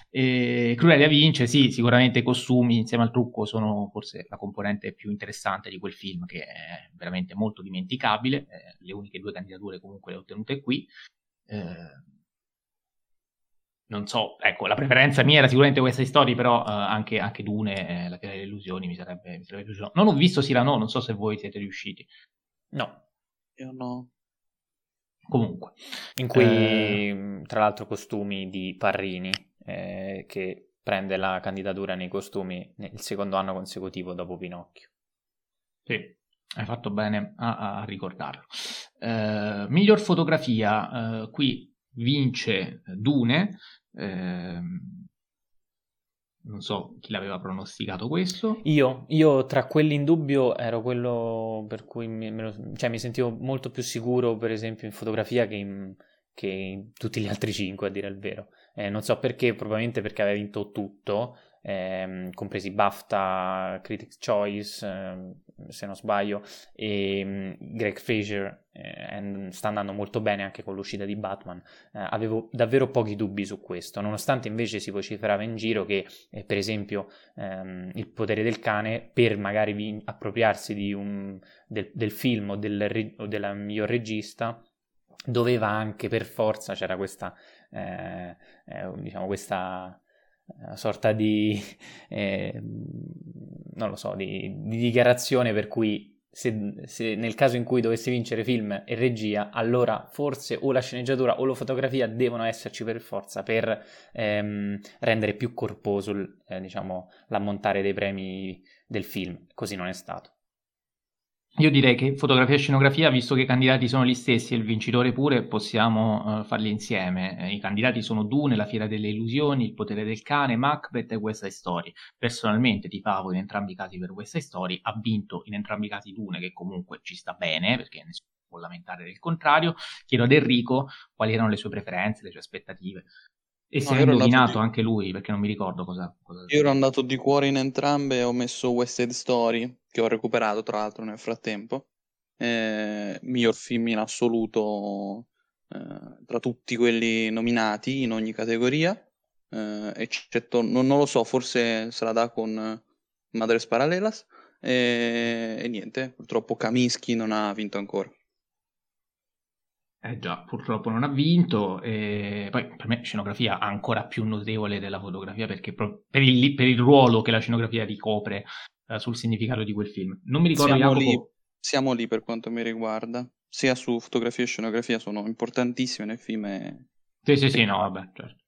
E Crudelia vince, sì, sicuramente i costumi insieme al trucco sono forse la componente più interessante di quel film, che è veramente molto dimenticabile. Eh, le uniche due candidature comunque le ho ottenute qui. Eh, non so, ecco, la preferenza mia era sicuramente questa storia, però uh, anche, anche, Dune, eh, la Fiera delle Illusioni, mi sarebbe, mi sarebbe piaciuto. Non ho visto Cyrano, non so se voi siete riusciti. No. Io no. Comunque. In cui, eh... tra l'altro, costumi di Parrini, eh, che prende la candidatura nei costumi nel secondo anno consecutivo dopo Pinocchio. Sì, hai fatto bene a, a ricordarlo. Eh, miglior fotografia, eh, qui vince Dune, eh, non so chi l'aveva pronosticato questo. Io, io tra quelli in dubbio ero quello per cui mi, lo, cioè, mi sentivo molto più sicuro, per esempio, in fotografia che in, che in tutti gli altri cinque, a dire il vero. Eh, non so perché, probabilmente perché aveva vinto tutto, ehm, compresi BAFTA, Critics' Choice, ehm, se non sbaglio, e ehm, Greg Fraser eh, sta andando molto bene anche con l'uscita di Batman. Eh, avevo davvero pochi dubbi su questo, nonostante invece si vociferava in giro che, eh, per esempio, ehm, il potere del cane, per magari vi- appropriarsi un, del, del, film o del, o del miglior regista, doveva anche per forza, c'era questa, eh, eh, diciamo, questa una sorta di, eh, non lo so, di, di, dichiarazione per cui se, se, nel caso in cui dovesse vincere film e regia, allora forse o la sceneggiatura o la fotografia devono esserci per forza per ehm, rendere più corposo eh, diciamo, l'ammontare dei premi del film. Così non è stato. Io direi che fotografia e scenografia, visto che i candidati sono gli stessi e il vincitore pure, possiamo uh, farli insieme. Eh, I candidati sono Dune, La Fiera delle Illusioni, Il Potere del Cane, Macbeth e West Side Story. Personalmente tifavo in entrambi i casi per West Side Story, ha vinto in entrambi i casi Dune, che comunque ci sta bene, perché nessuno può lamentare del contrario. Chiedo ad Enrico quali erano le sue preferenze, le sue aspettative. E no, se ha indovinato di... anche lui, perché non mi ricordo cosa, cosa... Io ero andato di cuore in entrambe e ho messo West Side Story, che ho recuperato tra l'altro nel frattempo. Eh, miglior film in assoluto eh, tra tutti quelli nominati in ogni categoria, eh, eccetto, non, non, lo so, forse se la dà con Madres Paralelas. E, e niente, purtroppo Kaminsky non ha vinto ancora. Eh già, purtroppo non ha vinto. E poi per me scenografia ancora più notevole della fotografia perché pro- per, il, per il ruolo che la scenografia ricopre uh, sul significato di quel film. Non mi ricordo siamo Jacopo... lì, siamo lì per quanto mi riguarda. Sia su fotografia e scenografia sono importantissime nel film. E... Sì, sì, sì, no, vabbè, certo.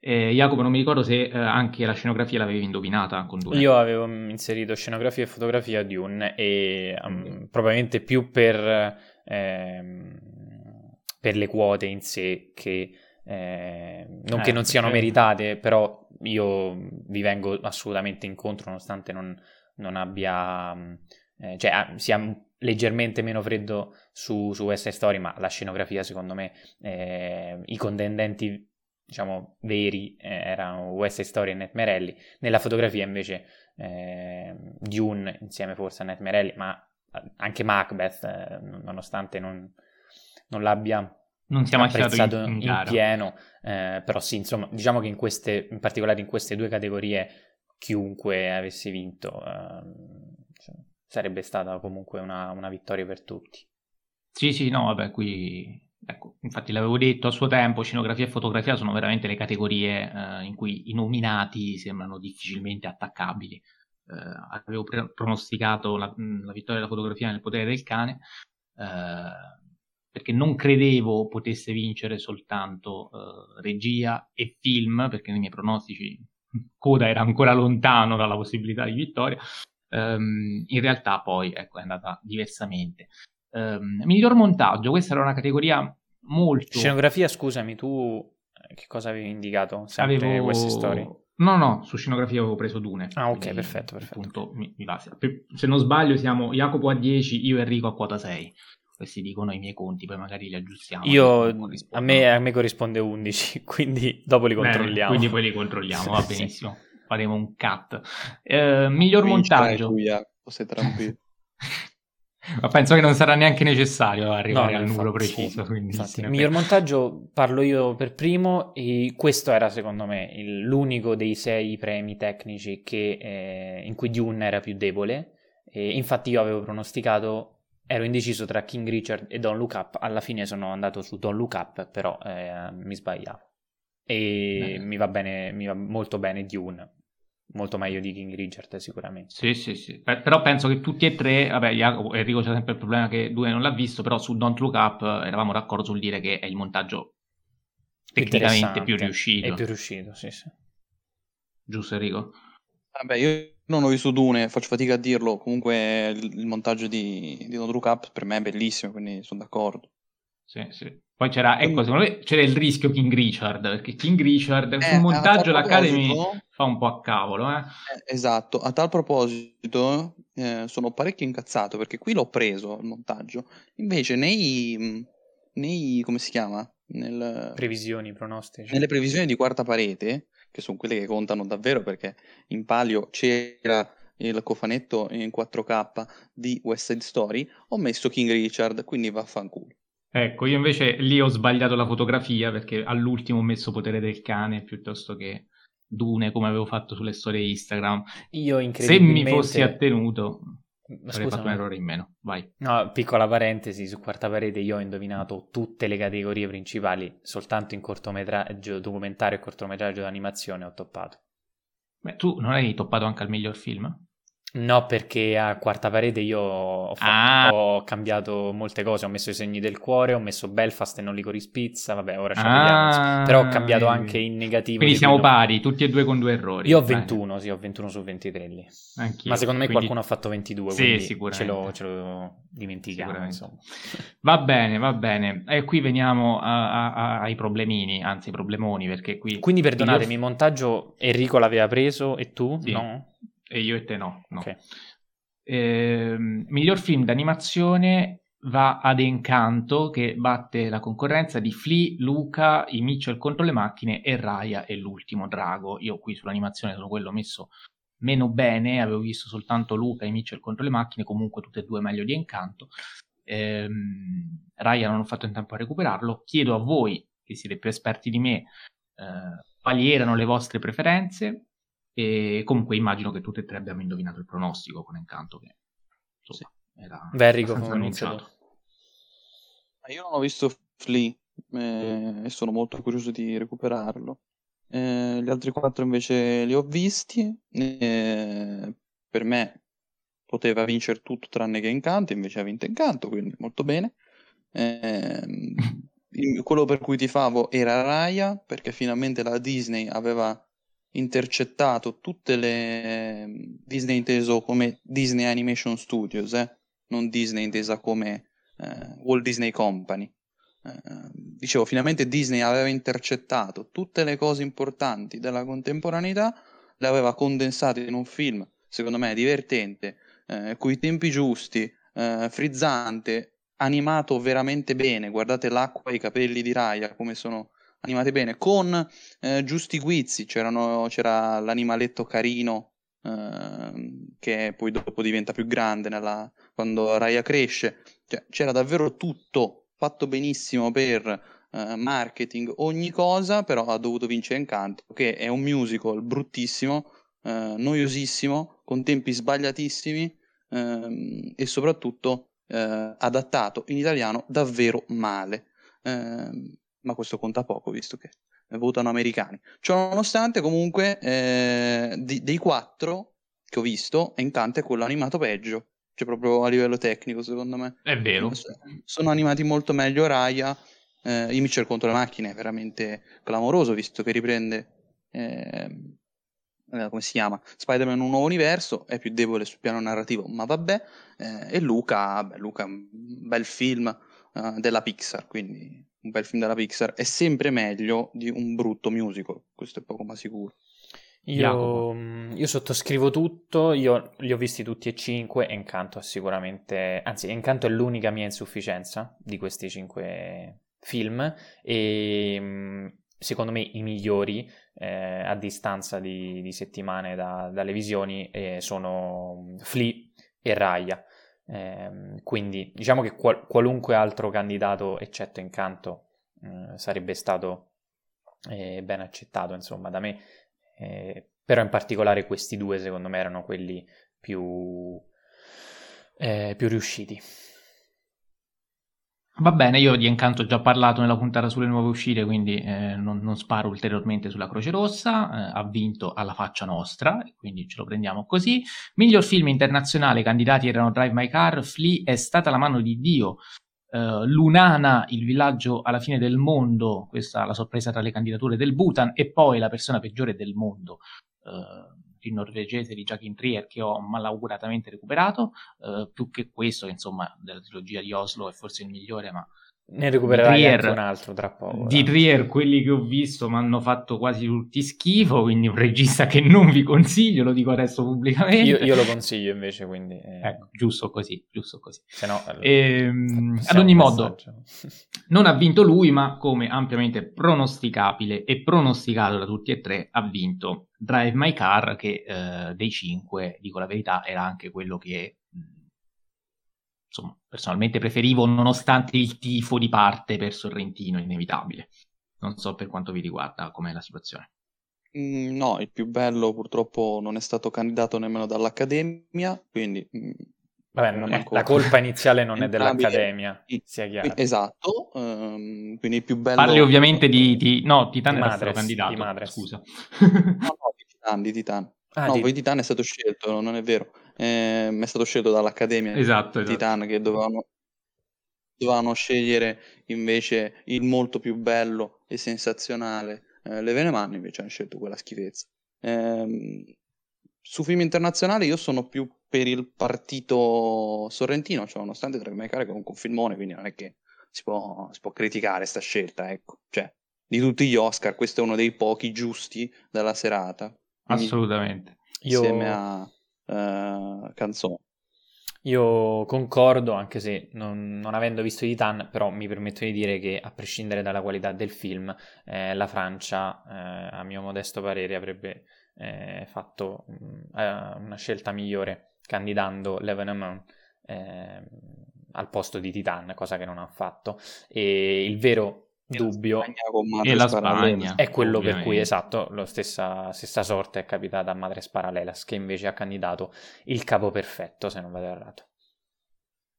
Eh, Jacopo, non mi ricordo se eh, anche la scenografia l'avevi indovinata con Dune. Io avevo inserito scenografia e fotografia di Dune e um, probabilmente più per... Ehm per le quote in sé che eh, non eh, che non siano meritate, però io vi vengo assolutamente incontro nonostante non, non abbia, eh, cioè ah, sia leggermente meno freddo su, su West Side Story, ma la scenografia secondo me, eh, i contendenti diciamo veri eh, erano West Side Story e Netmerelli, nella fotografia invece eh, Dune insieme forse a Netmerelli, ma anche Macbeth, eh, nonostante non non l'abbia non siamo apprezzato in, in, in pieno, eh, però sì, insomma, diciamo che in queste, in particolare in queste due categorie, chiunque avesse vinto eh, sarebbe stata comunque una, una, vittoria per tutti. Sì, sì, no, vabbè, qui, ecco, infatti l'avevo detto a suo tempo, scenografia e fotografia sono veramente le categorie eh, in cui i nominati sembrano difficilmente attaccabili. Eh, avevo pre- pronosticato la, la vittoria della fotografia nel potere del cane, eh, perché non credevo potesse vincere soltanto uh, regia e film, perché nei miei pronostici (laughs) Coda era ancora lontano dalla possibilità di vittoria. Um, in realtà poi ecco, è andata diversamente. Um, miglior montaggio, questa era una categoria molto... Scenografia, scusami, tu eh, che cosa avevi indicato? Sempre avevo... queste storie? No, no, su scenografia avevo preso Dune. Ah, ok, perfetto, perfetto. Appunto, mi, mi se non sbaglio siamo Jacopo a 10, io e Enrico a quota 6 questi dicono i miei conti, poi magari li aggiustiamo. Io, a me, a me, corrisponde 11, (laughs) quindi dopo li controlliamo. Bene, quindi poi li controlliamo, va (laughs) benissimo. sì. Faremo un cut. Eh, miglior montaggio. Sei tranquillo. (laughs) Ma penso che non sarà neanche necessario arrivare no, al numero preciso. Sì, miglior montaggio parlo io per primo e questo era secondo me il, l'unico dei sei premi tecnici che, eh, in cui Dune era più debole. E infatti io avevo pronosticato ero indeciso tra King Richard e Don't Look Up, alla fine sono andato su Don't Look Up, però eh, mi sbagliavo. E mi va bene, mi va molto bene Dune, molto meglio di King Richard sicuramente. Sì, sì, sì. Però penso che tutti e tre, vabbè, Jacopo, Enrico c'è sempre il problema che Dune non l'ha visto, però su Don't Look Up eravamo d'accordo sul dire che è il montaggio tecnicamente più riuscito. È più riuscito, sì, sì. Giusto Enrico? Vabbè, io non ho visto Dune, faccio fatica a dirlo. Comunque il, il montaggio di, di No Look Up per me è bellissimo, quindi sono d'accordo. Sì, sì. Poi c'era, ecco, secondo me c'era il rischio King Richard, perché King Richard eh, sul montaggio l'Academy fa un po' a cavolo. Eh. Eh, esatto, a tal proposito eh, sono parecchio incazzato, perché qui l'ho preso il montaggio, invece nei, nei come si chiama? Nel, previsioni, pronostici. Nelle previsioni di quarta parete che sono quelle che contano davvero perché in palio c'era il cofanetto in 4K di West Side Story, ho messo King Richard, quindi vaffanculo. Ecco, io invece lì ho sbagliato la fotografia perché all'ultimo ho messo Potere del Cane piuttosto che Dune come avevo fatto sulle storie Instagram. Io incredibilmente... Se mi fossi attenuto Avrei fatto un errore in meno, vai. No, piccola parentesi, su quarta parete io ho indovinato tutte le categorie principali, soltanto in cortometraggio, documentario e cortometraggio d'animazione ho toppato. Beh, tu non hai toppato anche al miglior film? No, perché a quarta parete io ho, fatto, ah. ho, cambiato molte cose. Ho messo i segni del cuore, ho messo Belfast e non Licorice Pizza. Vabbè, ora ci ah. Però ho cambiato anche in negativo. Quindi siamo pari, tutti e due con due errori. Io ho 21, Dai. sì, ho 21 su 23 lì. Anch'io. Ma secondo me quindi... qualcuno ha fatto 22, sì, sicuramente. Ce lo, ce lo dimentichiamo. Insomma. Va bene, va bene. E qui veniamo a, a, ai problemini, anzi ai problemoni, perché qui... Quindi perdonatemi, io... montaggio Enrico l'aveva preso e tu? Sì. No? E io e te no. no. Okay. Eh, miglior film d'animazione, va ad Encanto che batte la concorrenza di Flea, Luca, i Mitchell contro le macchine e Raya e l'ultimo drago. Io qui sull'animazione sono quello messo meno bene, avevo visto soltanto Luca e Mitchell contro le macchine, comunque tutte e due meglio di Encanto. Ehm, Raya non ho fatto in tempo a recuperarlo. Chiedo a voi, che siete più esperti di me, eh, quali erano le vostre preferenze e comunque immagino che tutte e tre abbiamo indovinato il pronostico con Encanto che insomma, sì. era Verrico annunciato. Io non ho visto Flea eh, e sono molto curioso di recuperarlo. Eh, gli altri quattro invece li ho visti. Eh, per me poteva vincere tutto tranne che Incanto, invece ha vinto Incanto, quindi molto bene. (laughs) Eh, quello per cui ti favo era Raya, perché finalmente la Disney aveva intercettato tutte le Disney inteso come Disney Animation Studios, eh? non Disney intesa come eh, Walt Disney Company. Eh, dicevo, finalmente Disney aveva intercettato tutte le cose importanti della contemporaneità, le aveva condensate in un film, secondo me divertente, eh, coi tempi giusti, eh, frizzante, animato veramente bene. Guardate l'acqua e i capelli di Raya come sono animati bene, con eh, giusti guizzi. C'era l'animaletto carino eh, che poi dopo diventa più grande nella, quando Raya cresce. Cioè, c'era davvero tutto fatto benissimo per eh, marketing, ogni cosa, però ha dovuto vincere Encanto, che è un musical bruttissimo, eh, noiosissimo, con tempi sbagliatissimi ehm, e soprattutto eh, adattato in italiano davvero male. Eh, ma questo conta poco visto che votano americani. Ciò nonostante, comunque, eh, di, dei quattro che ho visto, Encanto è quello animato peggio. Cioè, proprio a livello tecnico, secondo me. È vero. Sono animati molto meglio Raya. Eh, io mi cerco contro le macchine, è veramente clamoroso, visto che riprende. Eh, eh, come si chiama? Spider-Man un nuovo universo, è più debole sul piano narrativo, ma vabbè. Eh, e Luca, beh, Luca è un bel film uh, della Pixar, quindi un bel film della Pixar è sempre meglio di un brutto musical, questo è poco ma sicuro. Io, io, sottoscrivo tutto, io li ho visti tutti e cinque, Encanto è sicuramente, anzi Encanto è l'unica mia insufficienza di questi cinque film e secondo me i migliori eh, a distanza di, di settimane da, dalle visioni eh, sono Flea e Raya. Eh, quindi diciamo che qual- qualunque altro candidato, eccetto Incanto, eh, sarebbe stato eh, ben accettato, insomma, da me. Eh, però in particolare questi due, secondo me, erano quelli più, più riusciti. Va bene, io di Encanto ho già parlato nella puntata sulle nuove uscite, quindi eh, non, non, sparo ulteriormente sulla Croce Rossa. Eh, ha vinto alla faccia nostra, quindi ce lo prendiamo così. Miglior film internazionale, candidati erano Drive My Car, Flea è stata la mano di Dio, eh, Lunana, il villaggio alla fine del mondo, questa è la sorpresa tra le candidature del Bhutan, e poi la persona peggiore del mondo. Il norvegese di Jacques Trier che ho malauguratamente recuperato, eh, più che questo, insomma, della trilogia di Oslo è forse il migliore, ma ne recupererai anche un altro tra poco. Di Trier, quelli che ho visto mi hanno fatto quasi tutti schifo, quindi un regista che non vi consiglio, lo dico adesso pubblicamente. Io, io lo consiglio invece, quindi... Eh... Ecco, giusto così, giusto così. No, allora, ehm, ad ogni modo, (laughs) non ha vinto lui, ma come ampiamente pronosticabile e pronosticato da tutti e tre, ha vinto Drive My Car, che eh, dei cinque, dico la verità, era anche quello che insomma, personalmente preferivo nonostante il tifo di parte per Sorrentino, inevitabile. Non so per quanto vi riguarda com'è la situazione. Mm, no, il più bello purtroppo non è stato candidato nemmeno dall'Accademia, quindi... Mm, Vabbè, è, la colpa iniziale non è dell'Accademia, sia chiaro. Esatto, um, quindi il più bello... Parli ovviamente di... di... No, Titan era stato candidato, di Madres. scusa. no, no, di Titan, di Titan. Ah, no, di... poi Titan è stato scelto, non è vero eh, è stato scelto dall'Accademia esatto, esatto. Titan che dovevano, dovevano, scegliere invece il molto più bello e sensazionale eh, Le Veneman, invece hanno scelto quella schifezza. Eh, su film internazionali io sono più per il partito sorrentino, cioè nonostante Drag My Car è comunque un filmone, quindi non è che si può, si può criticare sta scelta, ecco. Cioè, di tutti gli Oscar, questo è uno dei pochi giusti della serata. Assolutamente. Insieme Io... a uh, canzone. Io concordo, anche se non, non, avendo visto Titan, però mi permetto di dire che a prescindere dalla qualità del film, eh, la Francia, eh, a mio modesto parere, avrebbe eh, fatto mm, eh, una scelta migliore candidando L'Evenement ehm, al posto di Titan, cosa che non ha fatto. E il vero dubbio. E la Spagna è quello ovviamente. per cui esatto la stessa, stessa sorte è capitata a Madres Paralelas che invece ha candidato il capo perfetto se non vado errato.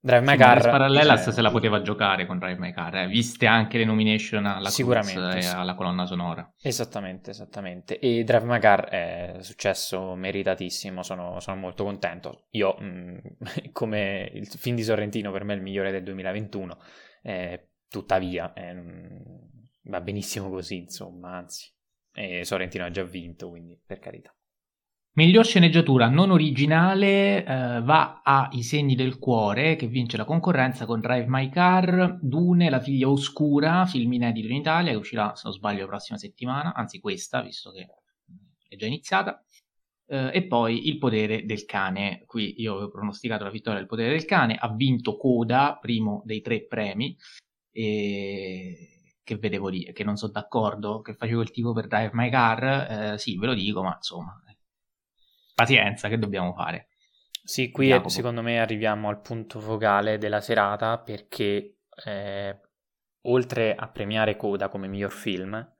Drive My Car Parallelas eh, se la poteva giocare con Drive My Car eh, viste anche le nomination alla sicuramente, e alla colonna sonora. Esattamente esattamente. E Drive My Car è successo meritatissimo sono, sono molto contento. Io mh, mm, (laughs) come il film di Sorrentino per me è il migliore del 2021 eh, Tuttavia, eh, va benissimo così, insomma, anzi. E Sorrentino ha già vinto, quindi per carità. Miglior sceneggiatura non originale eh, va a I segni del cuore, che vince la concorrenza con Drive My Car, Dune, La figlia oscura, film inedito in Italia, che uscirà, se non sbaglio, la prossima settimana, anzi questa, visto che è già iniziata. Uh, e poi il potere del cane. Qui io avevo pronosticato la vittoria del potere del cane. Ha vinto Coda, primo dei tre premi e che vedevo lì, che non sono d'accordo, che facevo il tipo per Drive My Car, eh, sì, ve lo dico, ma insomma, pazienza, che dobbiamo fare? Sì, qui è, secondo me arriviamo al punto focale della serata perché eh, oltre a premiare Coda come miglior film,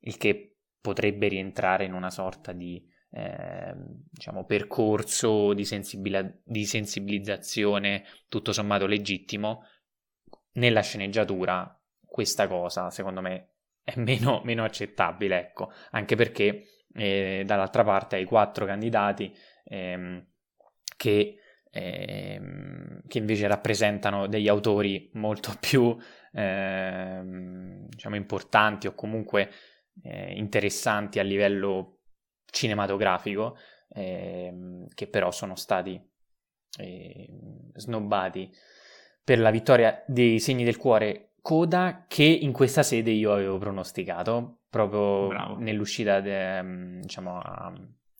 il che potrebbe rientrare in una sorta di eh, diciamo, percorso di, sensibil- di sensibilizzazione tutto sommato legittimo, nella sceneggiatura questa cosa, secondo me, è meno, (laughs) meno accettabile, ecco, anche perché eh, dall'altra parte hai quattro candidati ehm, che, ehm, che, invece rappresentano degli autori molto (laughs) più ehm, diciamo importanti o comunque eh, interessanti a livello cinematografico, ehm, che però sono stati ehm, snobbati per la vittoria dei segni del cuore coda che in questa sede io avevo pronosticato proprio Bravo. nell'uscita de, mm, diciamo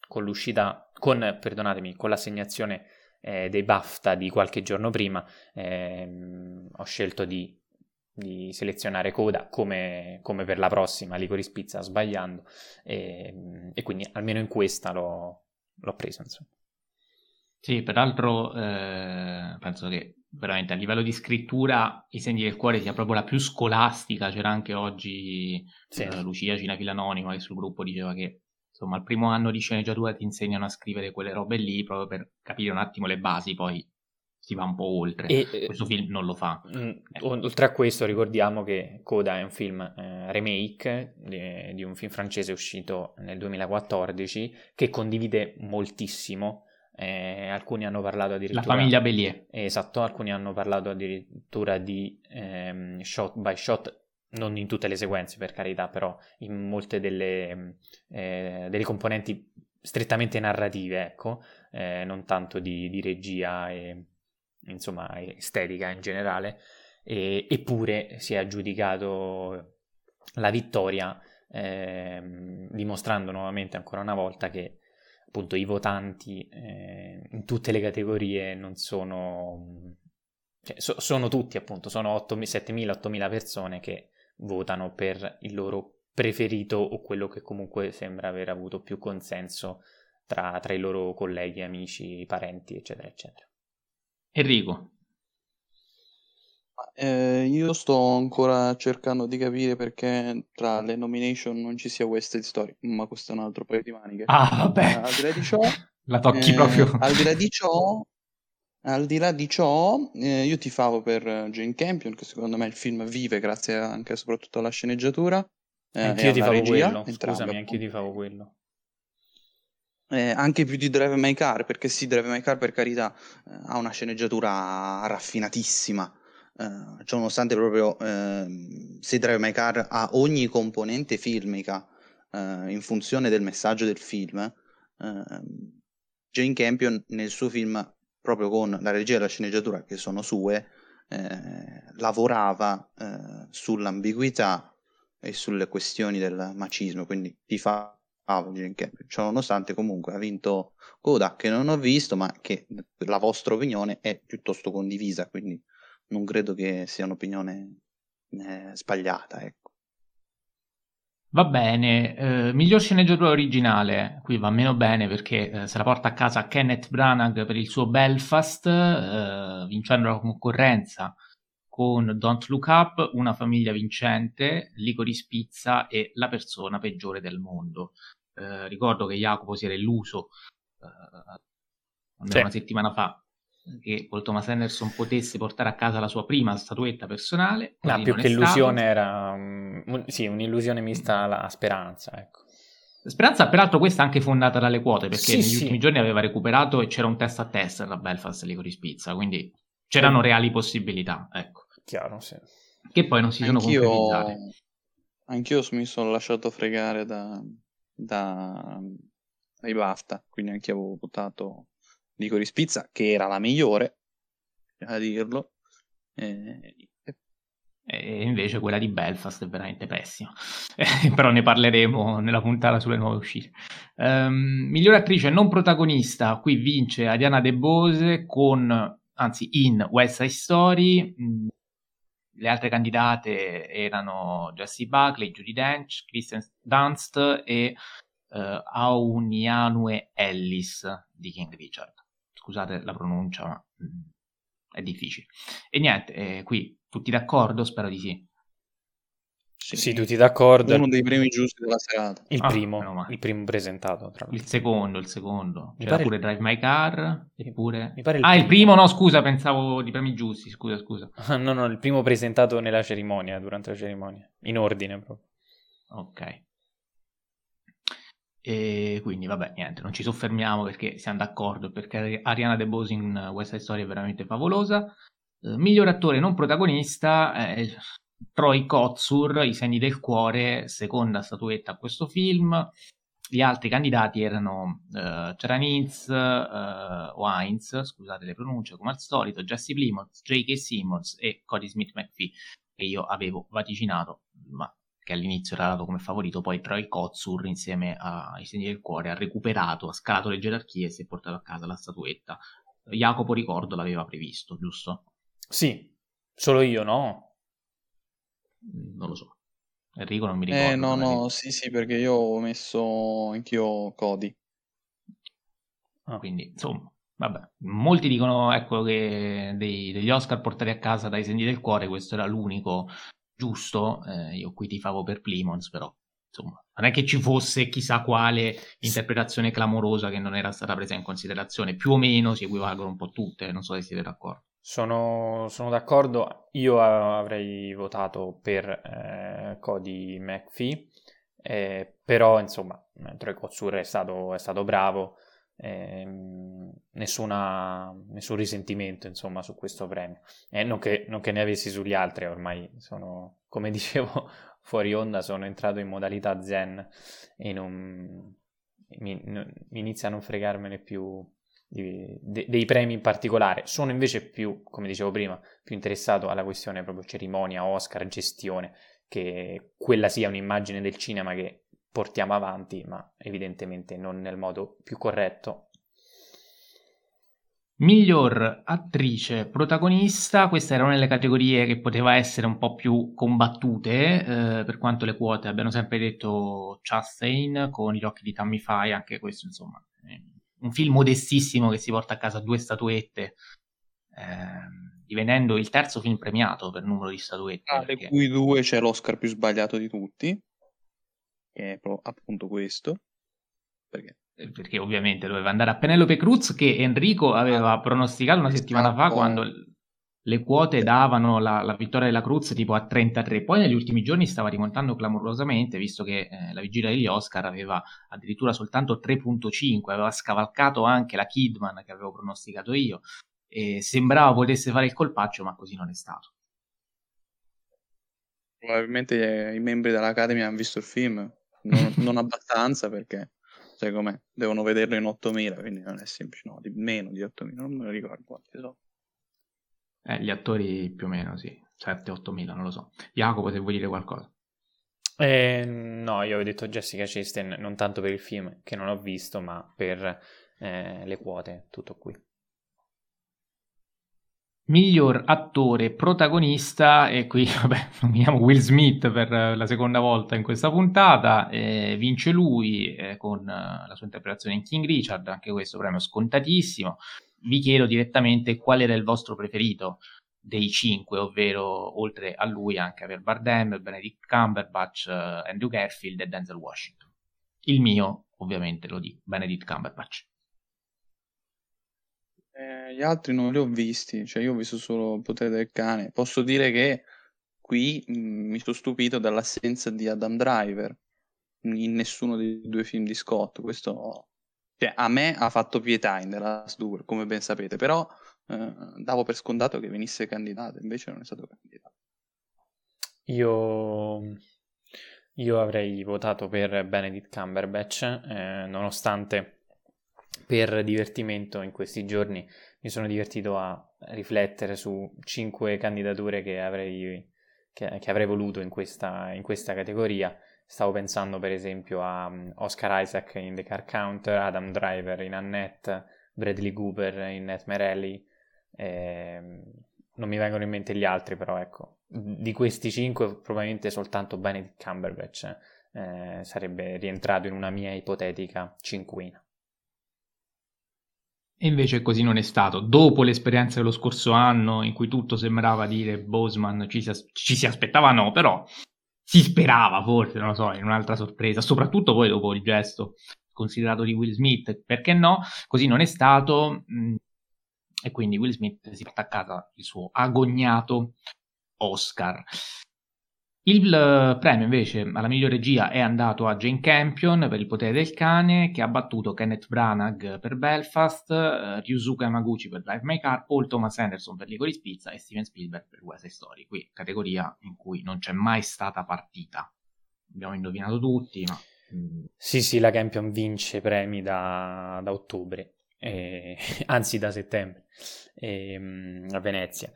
con l'uscita con perdonatemi con l'assegnazione eh, dei BAFTA di qualche giorno prima ehm, ho scelto di, di selezionare coda come, come, per la prossima Licorice Pizza sbagliando e, e quindi almeno in questa l'ho, l'ho preso insomma sì, peraltro eh, penso che veramente a livello di scrittura i segni del cuore sia proprio la più scolastica. C'era anche oggi sì. eh, Lucia Cinefila Anonima che sul gruppo diceva che insomma al primo anno di sceneggiatura ti insegnano a scrivere quelle robe lì proprio per capire un attimo le basi, poi si va un po' oltre. E, eh, questo film non lo fa. Eh. Oltre a questo ricordiamo che Coda è un film eh, remake di, di un film francese uscito nel 2014 che condivide moltissimo eh, alcuni hanno parlato addirittura... La famiglia Bellier. Esatto, alcuni hanno parlato addirittura di ehm, shot by shot, non in tutte le sequenze per carità, però in molte delle, eh, delle componenti strettamente narrative, ecco, eh, non tanto di, di, regia e insomma estetica in generale, e, eppure si è aggiudicato la vittoria ehm, dimostrando nuovamente ancora una volta che appunto i votanti eh, in tutte le categorie non sono... Cioè, so, sono tutti appunto, sono 7.000-8.000 persone che votano per il loro preferito o quello che comunque sembra aver avuto più consenso tra, tra i loro colleghi, amici, parenti, eccetera, eccetera. Enrico, eh, io sto ancora cercando di capire perché tra le nomination non ci sia West Side Story, ma questo è un altro paio di maniche. Ah, vabbè. Eh, al di là di ciò, (laughs) la tocchi eh, proprio. Al di là di ciò, al di là di ciò eh, io tifavo per Jane Campion, che secondo me il film vive grazie anche e soprattutto alla sceneggiatura. Eh, anch'io ti favo quello, scusami, anch'io ti favo quello. Eh, anche più di Drive My Car, perché sì, Drive My Car per carità eh, ha una sceneggiatura raffinatissima, Cioè nonostante proprio uh, se Drive My Car ha ogni componente filmica uh, in funzione del messaggio del film, uh, Jane Campion nel suo film, proprio con la regia e la sceneggiatura che sono sue, eh, lavorava sull'ambiguità e sulle questioni del macismo, quindi ti fa bravo Jane Campion, ciò nonostante comunque ha vinto Kodak che non ho visto ma che la vostra opinione è piuttosto condivisa quindi non credo che sia un'opinione eh, sbagliata ecco. Va bene, eh, miglior sceneggiatura originale, qui va meno bene perché eh, se la porta a casa Kenneth Branagh per il suo Belfast, eh, vincendo la concorrenza con Don't Look Up, Una famiglia vincente, Licorice Pizza e La persona peggiore del mondo. Eh, ricordo che Jacopo si era illuso eh, sì. una settimana fa che Paul Thomas Anderson potesse portare a casa la sua prima statuetta personale. No, più che illusione era um, sì, un'illusione mista alla speranza. Ecco. Speranza, peraltro, questa è anche fondata dalle quote perché sì, negli sì. ultimi giorni aveva recuperato e c'era un test a test da Belfast Licorice Pizza, quindi c'erano reali possibilità. Ecco. Chiaro, sì. Che poi non si sono anch'io, concretizzate. Anch'io mi sono lasciato fregare da, da, dai BAFTA, quindi anche io avevo votato Licorice Pizza, che era la migliore, a dirlo. E, e invece quella di Belfast è veramente pessima. (laughs) però ne parleremo nella puntata sulle nuove uscite. Um, migliore attrice non protagonista, qui vince Ariana De Bose con, anzi in West Side Story. Mm, le altre candidate erano Jessie Buckley, Judy Dench, Kristen Dunst e uh, Aunianue Ellis di King Richard scusate la pronuncia, ma mm, è difficile. E niente, eh, qui tutti d'accordo? Spero di sì. Sì, sì, tutti d'accordo. Uno dei primi giusti della serata. Il, ah, primo, il primo presentato. il secondo, il secondo. Mi C'era pure il... Drive My Car. Eppure... Mi pare il ah, primo. il primo no, scusa, pensavo di premi giusti. Scusa, scusa. no, no, il primo presentato nella cerimonia, durante la cerimonia. In ordine proprio. Ok. E quindi, vabbè, niente, non ci soffermiamo perché siamo d'accordo, perché Ariana De Bose in Side Story è veramente favolosa. Eh, miglior attore non protagonista, eh, Troy Kotsur, I segni del cuore, seconda statuetta a questo film. Gli altri candidati erano uh, Charanitz, uh, Wines, scusate le pronunce come al solito, Jesse Plimons, J.K. Simmons e Cody Smith McPhee, che io avevo vaticinato, ma che all'inizio era dato come favorito, poi Troy Kotsur insieme ai segni del cuore ha recuperato, ha scalato le gerarchie e si è portato a casa la statuetta. Jacopo ricordo l'aveva previsto, giusto? Sì, solo io no? Mm, non lo so. Enrico non mi ricordo. Eh no, no, sì, sì, perché io ho messo anch'io Cody. Ah, quindi, insomma, vabbè. Molti dicono, ecco, che dei, degli Oscar portati a casa dai segni del cuore, questo era l'unico giusto, eh, io qui ti favo per Plimons, però insomma, non è che ci fosse chissà quale interpretazione clamorosa che non era stata presa in considerazione, più o meno si equivalgono un po' tutte, non so se siete d'accordo. Sono, sono d'accordo, io avrei votato per eh, Cody McPhee, eh, però insomma, Troy Kotsur è stato, è stato bravo, eh, nessuna, nessun risentimento insomma su questo premio. Eh, non, che, non, che, ne avessi sugli altri ormai sono come (laughs) dicevo fuori onda sono entrato in modalità zen e non mi, non, inizia a non fregarmene più di, de, dei premi in particolare. Sono invece più come dicevo prima più interessato alla questione proprio cerimonia Oscar gestione che quella sia un'immagine del cinema che portiamo avanti, ma evidentemente non nel modo più corretto. Miglior attrice protagonista, queste erano nelle categorie che poteva essere un po' più combattute, eh, per quanto le quote abbiano sempre detto Chastain con gli occhi di Tammy Faye, anche questo insomma, un film modestissimo che si porta a casa due statuette, eh, divenendo il terzo film premiato per numero di statuette. Ah, perché... cui due c'è l'Oscar più sbagliato di tutti che è appunto questo. Perché? Eh, perché ovviamente doveva andare a Penelope Cruz che Enrico aveva ah, pronosticato una settimana fa quando le quote davano la, la, vittoria della Cruz tipo a 33, poi negli ultimi giorni stava rimontando clamorosamente visto che eh, la vigilia degli Oscar aveva addirittura soltanto 3.5, aveva scavalcato anche la Kidman che avevo pronosticato io e sembrava potesse fare il colpaccio ma così non è stato. Probabilmente i membri dell'Academy hanno visto il film non, (laughs) non abbastanza perché sai com'è, devono vederlo in 8000, quindi non è semplice, no, di meno di 8000, non me lo ricordo quanti sono. Eh, gli attori più o meno, sì, 7-8 mila, non lo so. Jacopo, se vuoi dire qualcosa. Eh, no, io ho detto Jessica Chastain non tanto per il film che non ho visto, ma per eh, le quote, tutto qui. Miglior attore protagonista, e qui (laughs) vabbè, nominiamo Will Smith per la seconda volta in questa puntata, eh, vince lui eh, con la sua interpretazione in King Richard, anche questo premio scontatissimo. Vi chiedo direttamente qual era il vostro preferito dei cinque, ovvero oltre a lui anche Aver Bardem, Benedict Cumberbatch, uh, Andrew Garfield e Denzel Washington. Il mio, ovviamente, lo dico, Benedict Cumberbatch. Eh, gli altri non li ho visti, cioè io ho visto solo Il potere del cane. Posso dire che qui mh, mm, mi sono stupito dall'assenza di Adam Driver in nessuno dei due film di Scott. Questo cioè, a me ha fatto pietà in The Last Duel, come ben sapete, però eh, davo per scontato che venisse candidato, invece non è stato candidato. Io, io avrei votato per Benedict Cumberbatch, eh, nonostante per divertimento in questi giorni mi sono divertito a riflettere su cinque candidature che avrei, che, che avrei voluto in questa, in questa, categoria. Stavo pensando per esempio a um, Oscar Isaac in The Car Counter, Adam Driver in Annette, Bradley Cooper in Nightmare Alley. Eh, non mi vengono in mente gli altri, però ecco, di questi cinque probabilmente soltanto Benedict Cumberbatch eh, sarebbe rientrato in una mia ipotetica cinquina. E invece così non è stato. Dopo l'esperienza dello scorso anno, in cui tutto sembrava dire Boseman ci si, as- ci si aspettava no, però si sperava forse, non lo so, in un'altra sorpresa, soprattutto poi dopo il gesto considerato di Will Smith, perché no? Così non è stato. Mh, e quindi Will Smith si porta a casa il suo agognato Oscar. Il eh, premio invece alla miglior regia è andato a Jane Campion per Il potere del cane, che ha battuto Kenneth Branagh per Belfast, uh, Ryusuke Yamaguchi per Drive My Car, Paul Thomas Anderson per Licorice Pizza e Steven Spielberg per Side Story. Qui categoria in cui non c'è mai stata partita. Abbiamo indovinato tutti, ma... Mm. Sì, sì, la Campion vince premi da, da ottobre, eh, (laughs) anzi da settembre, eh, a Venezia.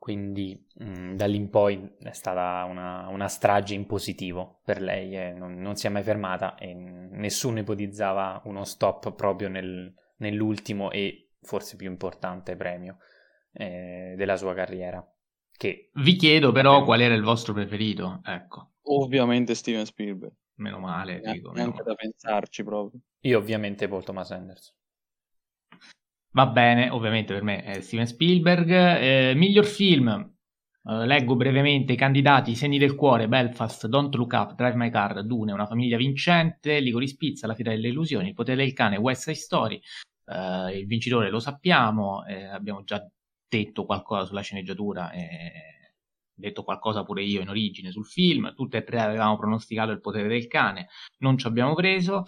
Quindi mh, mm, da lì in poi è stata una, una strage in positivo per lei, eh, non, non, si è mai fermata e nessuno ipotizzava uno stop proprio nel, nell'ultimo e forse più importante premio eh, della sua carriera. Che... Vi chiedo però qual era il vostro preferito, ecco. Ovviamente Steven Spielberg. Meno male, dico. Neanche da pensarci proprio. Io ovviamente Paul Thomas Anderson. Va bene, ovviamente per me è Steven Spielberg. Eh, miglior film, eh, leggo brevemente i candidati: Segni del cuore, Belfast, Don't Look Up, Drive My Car, Dune, Una famiglia vincente, Ligori Spizza, La fiera delle illusioni, Il potere del cane, West Side Story. Eh, il vincitore lo sappiamo, eh, abbiamo già detto qualcosa sulla sceneggiatura detto qualcosa pure io in origine sul film. Tutte e tre avevamo pronosticato Il potere del cane, non ci abbiamo preso.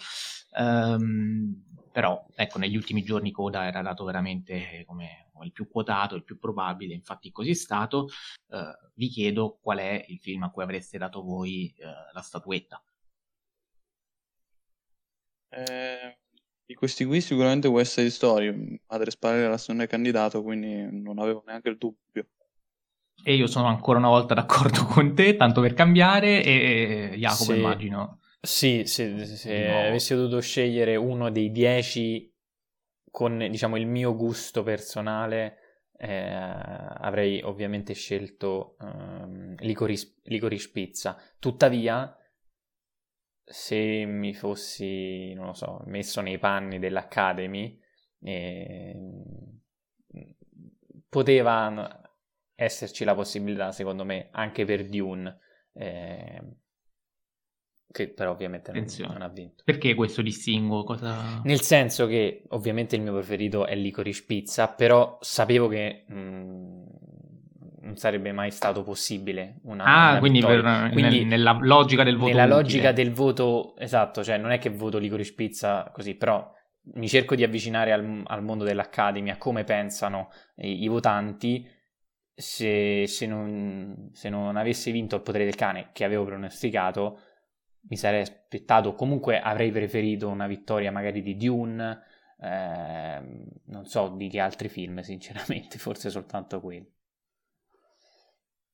Um, però ecco negli ultimi giorni Coda era dato veramente come il più quotato, il più probabile, infatti così è stato. Uh, vi chiedo qual è il film a cui avreste dato voi uh, la statuetta. Eh, di questi qui sicuramente West Side Story, Madre Sparaglias non è candidato, quindi non avevo neanche il dubbio. E io sono ancora una volta d'accordo (laughs) con te, tanto per cambiare, e Jacopo sì. immagino sì, se, se no. avessi dovuto scegliere uno dei dieci con diciamo il mio gusto personale, eh, avrei ovviamente scelto um, licorice, licorice Pizza. Tuttavia, se mi fossi, non lo so, messo nei panni dell'Academy, eh, poteva esserci la possibilità, secondo me, anche per Dune. Eh, che però ovviamente non, non, ha vinto. Perché questo distinguo? Cosa... Nel senso che ovviamente il mio preferito è Licorice Pizza, però sapevo che mh, mm, non sarebbe mai stato possibile una Ah, una quindi, per, quindi nel, nella logica del voto Nella utile. logica del voto, esatto, cioè non è che voto Licorice Pizza così, però mi cerco di avvicinare al, al mondo dell'Academy, a come pensano i, i votanti. Se, se, non, se non avesse vinto il potere del cane, che avevo pronosticato, mi sarei aspettato, comunque avrei preferito una vittoria magari di Dune, eh, non so di che altri film sinceramente, (laughs) forse soltanto quelli.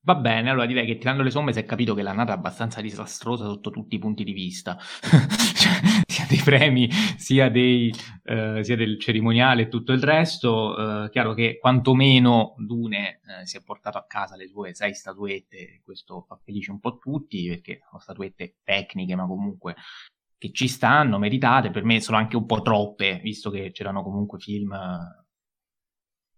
Va bene, allora direi che tirando le somme si è capito che l'annata è abbastanza disastrosa sotto tutti i punti di vista, (laughs) cioè, sia dei premi, sia, dei, eh, sia, del cerimoniale e tutto il resto. Eh, chiaro che quantomeno Dune eh, si è portato a casa le sue sei statuette, questo fa felice un po' tutti, perché sono statuette tecniche, ma comunque che ci stanno, meritate, per me sono anche un po' troppe, visto che c'erano comunque film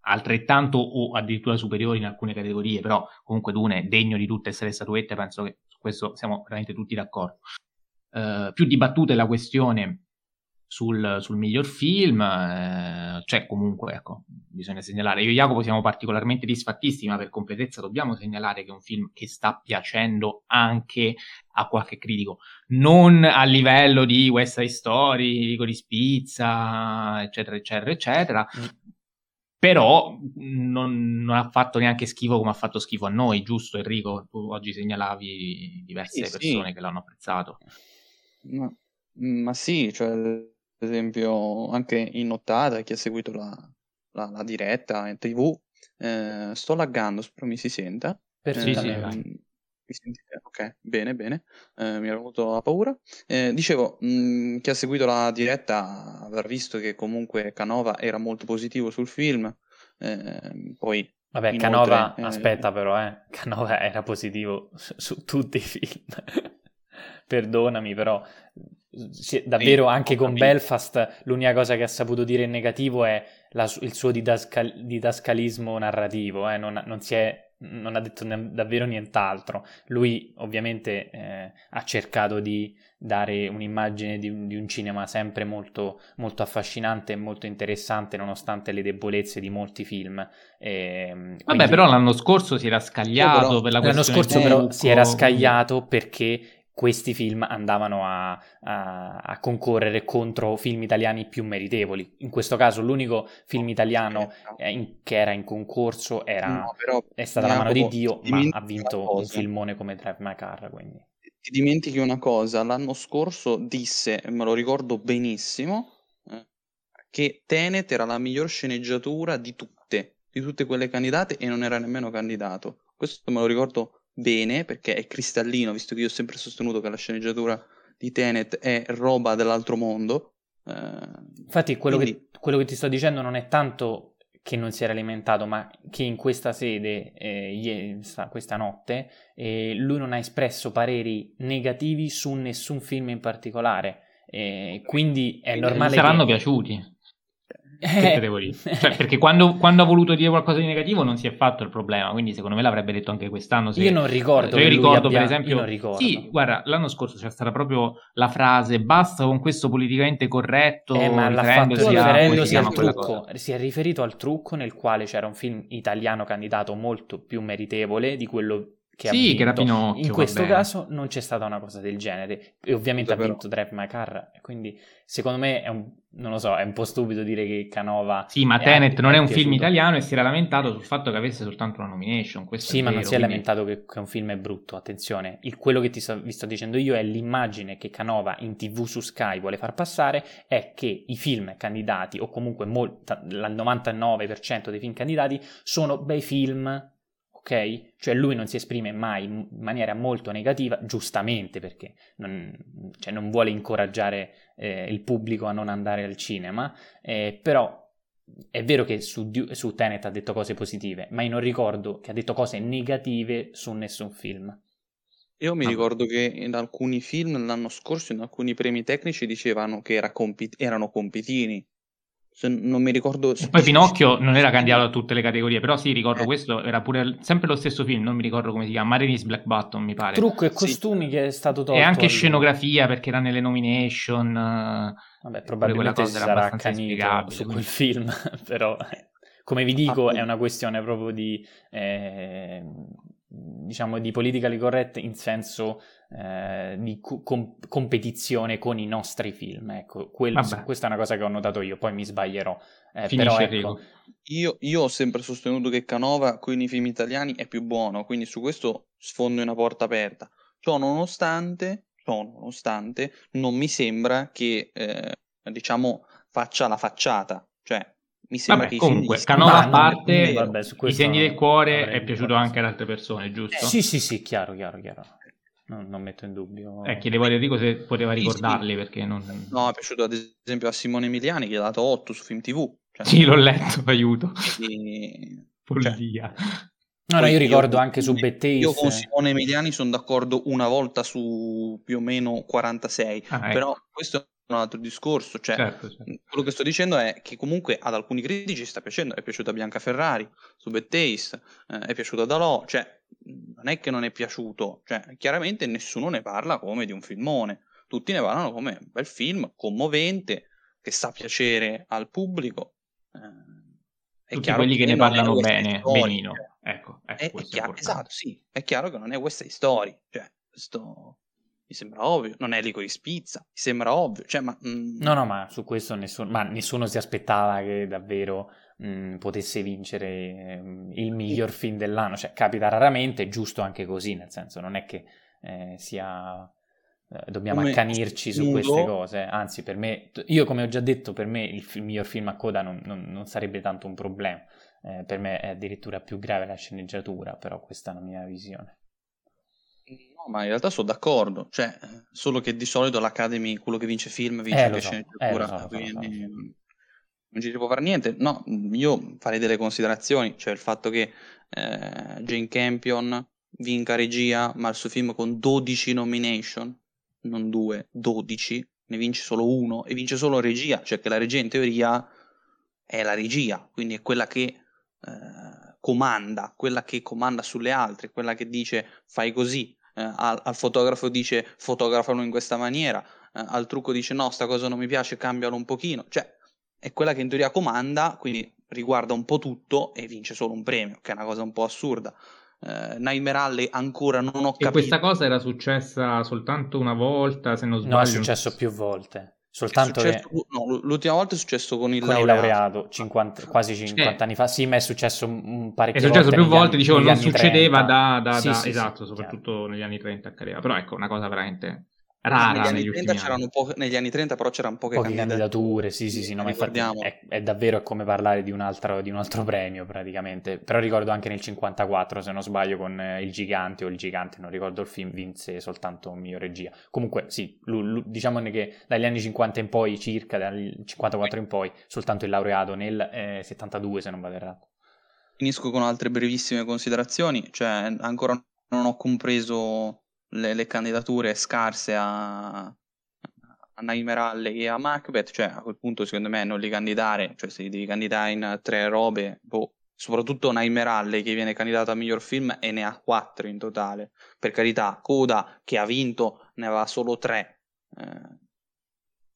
altrettanto o addirittura superiori in alcune categorie, però comunque Dune è degno di tutte essere statuette, penso che su questo siamo veramente tutti d'accordo. Uh, più dibattuta è la questione sul, sul miglior film, eh, cioè comunque, ecco, bisogna segnalare. Io e Jacopo siamo particolarmente disfattisti, ma per completezza dobbiamo segnalare che è un film che sta piacendo anche a qualche critico, non a livello di West Side Story, Rico di Spizza, eccetera, eccetera, eccetera, mm però non, non, ha fatto neanche schifo come ha fatto schifo a noi, giusto Enrico? Tu oggi segnalavi diverse sì, persone sì. che l'hanno apprezzato. Ma, ma, sì, cioè, ad esempio anche in nottata, chi ha seguito la, la, la diretta in tv, eh, sto laggando, spero mi si senta. Perfettamente. Eh, mi sentite? Ok, bene, bene. Eh, mi ero avuto la paura. Eh, dicevo, mh, mm, chi ha seguito la diretta avrà visto che comunque Canova era molto positivo sul film. Eh, poi Vabbè, inoltre, Canova, eh, aspetta però, eh. (laughs) Canova era positivo su, su tutti i film. (laughs) Perdonami, però davvero sì, anche con. Belfast l'unica cosa che ha saputo dire in negativo è la, il suo didascal- didascalismo narrativo, eh? non, non, si è non ha detto ne- davvero nient'altro. Lui ovviamente eh, ha cercato di dare un'immagine di, di un cinema sempre molto, molto, affascinante e molto interessante nonostante le debolezze di molti film. E, ehm, Vabbè, quindi... però l'anno scorso si era scagliato però, per la questione L'anno scorso però si era scagliato perché questi film andavano a, a, a, concorrere contro film italiani più meritevoli. In questo caso l'unico film italiano eh, in, che era in concorso era, no, è stata La mano di Dio, ma ha vinto un filmone come Drive My Car. Quindi. Ti dimentichi una cosa, l'anno scorso disse, me lo ricordo benissimo, eh, che Tenet era la miglior sceneggiatura di tutte, di tutte quelle candidate e non era nemmeno candidato. Questo me lo ricordo bene perché è cristallino, visto che io ho sempre sostenuto che la sceneggiatura di Tenet è roba dell'altro mondo. Eh, Infatti, quello, quindi... che, quello, che, ti sto dicendo non è tanto che non si era alimentato, ma che in questa sede, eh, questa notte, eh, lui non ha espresso pareri negativi su nessun film in particolare. quindi è normale. Saranno che... piaciuti. Che te devo dire? (laughs) Cioè, perché quando, quando, ha voluto dire qualcosa di negativo non si è fatto il problema, quindi secondo me l'avrebbe detto anche quest'anno. Se... Io non ricordo. Cioè, io ricordo, abbia... per esempio. Ricordo. Sì, guarda, l'anno scorso c'è stata proprio la frase basta con questo politicamente corretto. Eh, ma l'ha fatto riferendosi al trucco. Si è riferito al trucco nel quale c'era un film italiano candidato molto più meritevole di quello che sì, che era Pinocchio. In questo caso non c'è stata una cosa del genere. E ovviamente Davvero. ha vinto Drive My Car. Quindi secondo me è un, non lo so, è un po' stupido dire che Canova. Sì, ma Tenet non è un piaciuto. film italiano e si era lamentato sul fatto che avesse soltanto una nomination. Questo sì, ma vero, non si è quindi... lamentato che, che, un film è brutto. Attenzione, il, quello che ti sto, vi sto dicendo io è l'immagine che Canova in tv su Sky vuole far passare è che i film candidati, o comunque molta, il 99% dei film candidati, sono bei film ok? Cioè lui non si esprime mai in maniera molto negativa, giustamente perché non, cioè non vuole incoraggiare eh, il pubblico a non andare al cinema, eh, però è vero che su, su Tenet ha detto cose positive, ma io non ricordo che ha detto cose negative su nessun film. Io mi ah. ricordo che in alcuni film l'anno scorso, in alcuni premi tecnici, dicevano che era compi- erano compitini se non mi ricordo. Poi Pinocchio non era candidato a tutte le categorie, però sì, ricordo eh. questo, era pure sempre lo stesso film, non mi ricordo come si chiama, Marinis Black Button, mi pare. Trucco e costumi sì. che è stato tolto. E anche scenografia perché era nelle nomination. Vabbè, probabilmente si sarà accanito su quel film, (laughs) però come vi dico ah, è una questione proprio di eh, diciamo di politically correct in senso eh, di com- competizione con i nostri film. Ecco, quel, questa è una cosa che ho notato io, poi mi sbaglierò. Eh, però, ecco, io, io, ho sempre sostenuto che Canova con i film italiani è più buono, quindi su questo sfondo una porta aperta. Ciò nonostante, ciò nonostante non mi sembra che eh, diciamo faccia la facciata, cioè mi sembra vabbè, che comunque, i film Canova a di parte, vabbè, su I segni del cuore è piaciuto anche ad altre persone, giusto? Eh, sì, sì, sì, chiaro, chiaro, chiaro. Non, non metto in dubbio. Eh, chiedevo a Enrico se poteva ricordarli perché non... No, è piaciuto ad esempio a Simone Emiliani che gli ha dato 8 su Film TV. Cioè, Sì, l'ho letto, (laughs) aiuto. quindi- Follia. No, no, Poi io ricordo con- anche su Bad Io con. Simone Emiliani sono d'accordo una volta su più o meno 46, Ah, ecco. però questo è un altro discorso. Cioè, Certo, certo. quello che sto dicendo è che comunque ad alcuni critici sta piacendo. È piaciuta Bianca Ferrari su Bad Taste, eh, è piaciuta Dalò. Cioè, non è che non è piaciuto, cioè, chiaramente nessuno ne parla come di un filmone. Tutti ne parlano come un bel film commovente che sa piacere al pubblico. eh, Tutti quelli che ne non è parlano questa bene, storia, benino. Ecco, ecco È, è chiaro, esatto, sì, è chiaro che non è Side Story, cioè, questo mi sembra ovvio, non è Licorice Pizza, mi sembra ovvio, cioè, ma... mm, No, no, ma su questo nessuno, ma nessuno si aspettava che davvero mh, potesse vincere ehm, il miglior film dell'anno. Cioè, capita raramente, è giusto anche così, nel senso, non è che eh, sia... eh, Dobbiamo Come accanirci su queste cose, anzi, per me, io come ho già detto, per me il fi- miglior film a coda non, non- non sarebbe tanto un problema. Eh, per me è addirittura più grave la sceneggiatura, però questa è la mia visione. No, ma in realtà sono d'accordo, cioè, eh, solo che di solito l'Academy, quello che vince film, vince Eh, anche so, sceneggiatura, eh, so, quindi so. mm, non ci si può fare niente. No, io farei delle considerazioni, cioè il fatto che eh, Jane Campion vinca regia, ma il suo film con 12 nomination, non due, 12, ne vince solo uno e vince solo regia, cioè che la regia in teoria è la regia, quindi è quella che eh, comanda, quella che comanda sulle altre, quella che dice fai così, eh, al, al fotografo dice fotografalo in questa maniera, eh, al trucco dice no, sta cosa non mi piace, cambialo un pochino, cioè è quella che in teoria comanda, quindi riguarda un po' tutto e vince solo un premio, che è una cosa un po' assurda. Eh, Nightmare Alley ancora non ho E capito. questa cosa era successa soltanto una volta, se non sbaglio. No, è successo più volte. È Soltanto successo- che no, l'ultima volta è successo con il con il laureato. laureato 50 quasi 50 anni fa. Sì, ma è successo un È parecchie successo volte più volte, anni- dicevo, non succedeva 30. da, da- Sì, da- sì, sì, esatto, chiaro. soprattutto negli anni 30 accadeva. Però ecco, una cosa veramente rara negli 30 ultimi c'erano anni. poche, negli anni 30 però c'erano poche, Poche candidature. candidature, sì, sì, sì, no, ma infatti è, è davvero come parlare di un, altro, di un altro premio praticamente. Però ricordo anche nel 54, se non sbaglio, con eh, Il Gigante o Il Gigante, non ricordo il film, vinse soltanto miglior regia. Comunque, sì, lu- lu- diciamo che dagli anni 50 in poi, circa, dal 54 in poi, soltanto il laureato nel eh, 72, se non vado errato. Finisco con altre brevissime considerazioni, cioè ancora non ho compreso le, le candidature scarse a, a Nightmare e a Macbeth, cioè a quel punto secondo me non li candidare, cioè se li devi candidare in tre robe, boh, soprattutto Nightmare che viene candidato a miglior film e ne ha quattro in totale, per carità, Coda che ha vinto ne aveva solo tre, eh,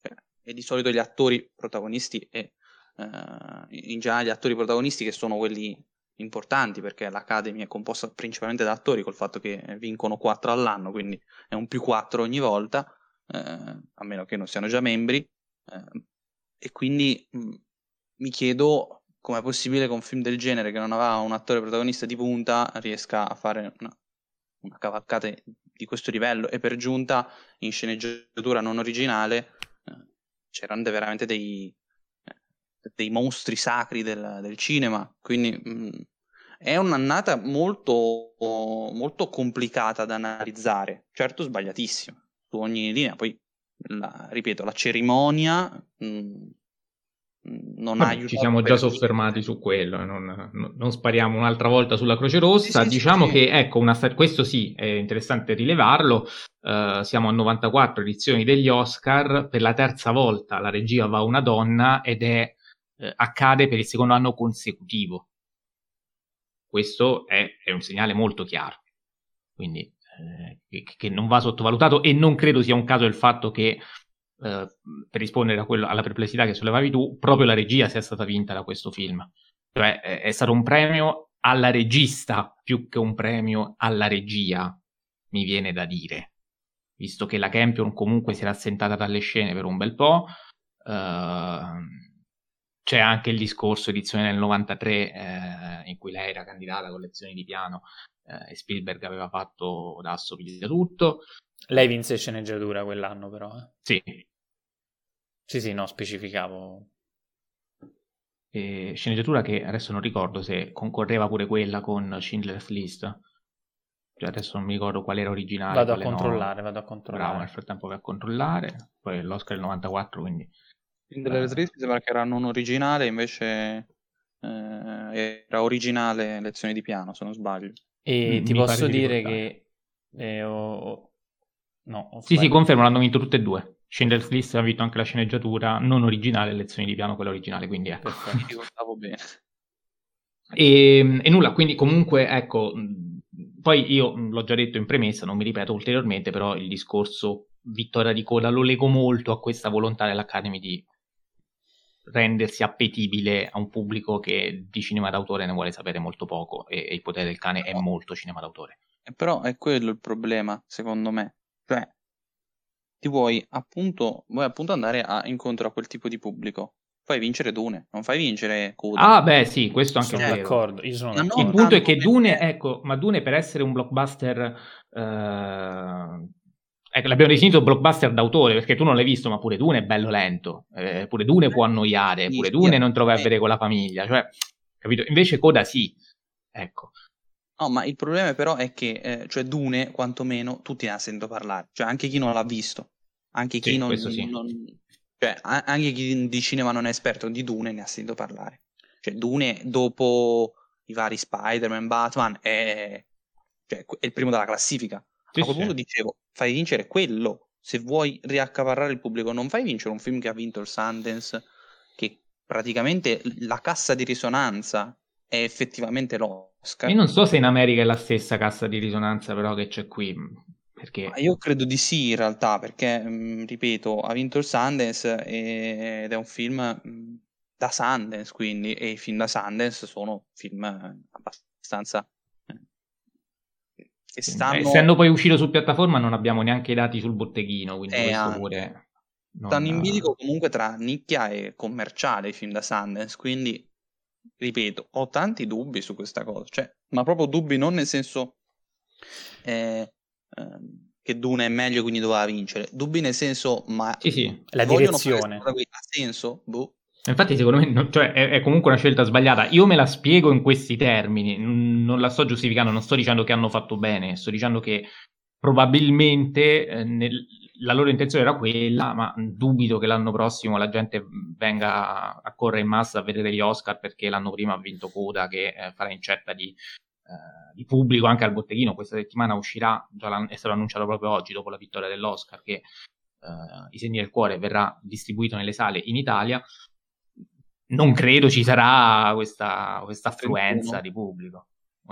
cioè, e di solito gli attori protagonisti e eh, in generale gli attori protagonisti che sono quelli importanti perché l'Academy è composta principalmente da attori col fatto che vincono 4 all'anno, quindi è un più 4 ogni volta, eh, a meno che non siano già membri. eh, e quindi mh, mi chiedo com'è possibile che un film del genere che non aveva un attore protagonista di punta riesca a fare una, una cavalcata di questo livello e per giunta in sceneggiatura non originale eh, c'erano veramente dei, dei mostri sacri del, del cinema, quindi mh, è un'annata molto, molto complicata da analizzare, certo sbagliatissima su ogni linea, poi la- ripeto, la cerimonia mh, non ha Vabbè, aiutato ci siamo già soffermati su quello, eh, non, non- non spariamo un'altra volta sulla Croce Rossa. Sì, sì, diciamo sì. che, ecco, una questo sì, è interessante rilevarlo. eh, siamo a 94 edizioni degli Oscar, per la terza volta la regia va a una donna ed è, eh, accade per il secondo anno consecutivo. Questo è, è un segnale molto chiaro, quindi eh, che, che non va sottovalutato e non credo sia un caso il fatto che eh, per rispondere quello- alla perplessità che sollevavi tu, proprio la regia sia stata vinta da questo film. Cioè, è, è stato un premio alla regista più che un premio alla regia, mi viene da dire. Visto che la Campion comunque si era assentata dalle scene per un bel po'. ehm, c'è anche il discorso edizione del 93 eh, in cui lei era candidata con lezioni di piano eh, e Spielberg aveva fatto da assopiglia tutto. Lei vinse sceneggiatura quell'anno, però. eh. Sì, Sì, sì, no, specificavo. E sceneggiatura che adesso non ricordo se concorreva pure quella con Schindler's List. Cioè adesso non mi ricordo qual era originale. Vado a controllare, no. vado a controllare. Bravo, nel frattempo vai a controllare. Poi l'Oscar il 94, quindi... Schindler's eh. List mi sembra che era non originale, invece eh, era originale lezioni di piano, se non sbaglio. E mm, ti posso dire che... Eh, ho... No, ho sì, sì, confermo, l'hanno vinto tutte e due. Schindler's List ha vinto anche la sceneggiatura non originale, lezioni di piano quella originale, quindi ecco. Mi ricordavo bene. E, e, nulla, quindi comunque ecco, poi io l'ho già detto in premessa, non mi ripeto ulteriormente, però il discorso vittoria di coda lo leggo molto a questa volontà dell'Academy di rendersi appetibile a un pubblico che di cinema d'autore ne vuole sapere molto poco e, e il potere del cane è molto cinema d'autore. Però è quello il problema, secondo me. Cioè, ti vuoi appunto, vuoi appunto andare a, incontro a quel tipo di pubblico. Fai vincere Dune, non fai vincere Coda. Ah, beh, sì, questo anche sono d'accordo. Io sono d'accordo. Il punto è che Dune, ecco, ma Dune per essere un blockbuster eh, ecco, l'abbiamo definito blockbuster d'autore perché tu non l'hai visto, ma pure Dune è bello lento, eh, pure Dune può annoiare, pure Dune non trovi a vedere con la famiglia, cioè, capito? Invece Coda sì, ecco. No, ma il problema però è che, eh, cioè Dune, quantomeno, tutti ne hanno sentito parlare, cioè anche chi non l'ha visto, anche chi sì, non, sì. non, cioè, anche chi di cinema non è esperto di Dune ne ha sentito parlare. Cioè Dune, dopo i vari Spider-Man, Batman, è, cioè, è il primo della classifica. Sì, a quel punto dicevo, fai vincere quello, se vuoi riaccaparrare il pubblico, non fai vincere un film che ha vinto il Sundance, che praticamente la cassa di risonanza è effettivamente l'Oscar. Io non so se in America è la stessa cassa di risonanza però che c'è qui. Perché... Ma io credo di sì in realtà, perché, mh, mm, ripeto, ha vinto il Sundance ed è un film mm, da Sundance, quindi, e i film da Sundance sono film abbastanza... Eh, che stanno... Essendo poi uscito su piattaforma non abbiamo neanche i dati sul botteghino, quindi eh, questo pure... Non... Stanno in bilico comunque tra nicchia e commerciale i film da Sundance, quindi ripeto, ho tanti dubbi su questa cosa, cioè, ma proprio dubbi non nel senso eh, eh, che Dune è meglio quindi doveva vincere, dubbi nel senso, ma sì, sì. la direzione ha senso? Boh. Infatti, secondo me no, cioè, è, è, comunque una scelta sbagliata. Io me la spiego in questi termini, non la sto giustificando, non sto dicendo che hanno fatto bene, sto dicendo che probabilmente eh, nel, la loro intenzione era quella, ma dubito che l'anno prossimo la gente venga a correre in massa a vedere gli Oscar perché l'anno prima ha vinto Coda che eh, farà incetta di, eh, di, pubblico anche al botteghino. Questa settimana uscirà, già è stato annunciato proprio oggi dopo la vittoria dell'Oscar, che eh, I segni del cuore verrà distribuito nelle sale in Italia. Non credo ci sarà questa, questa affluenza di pubblico.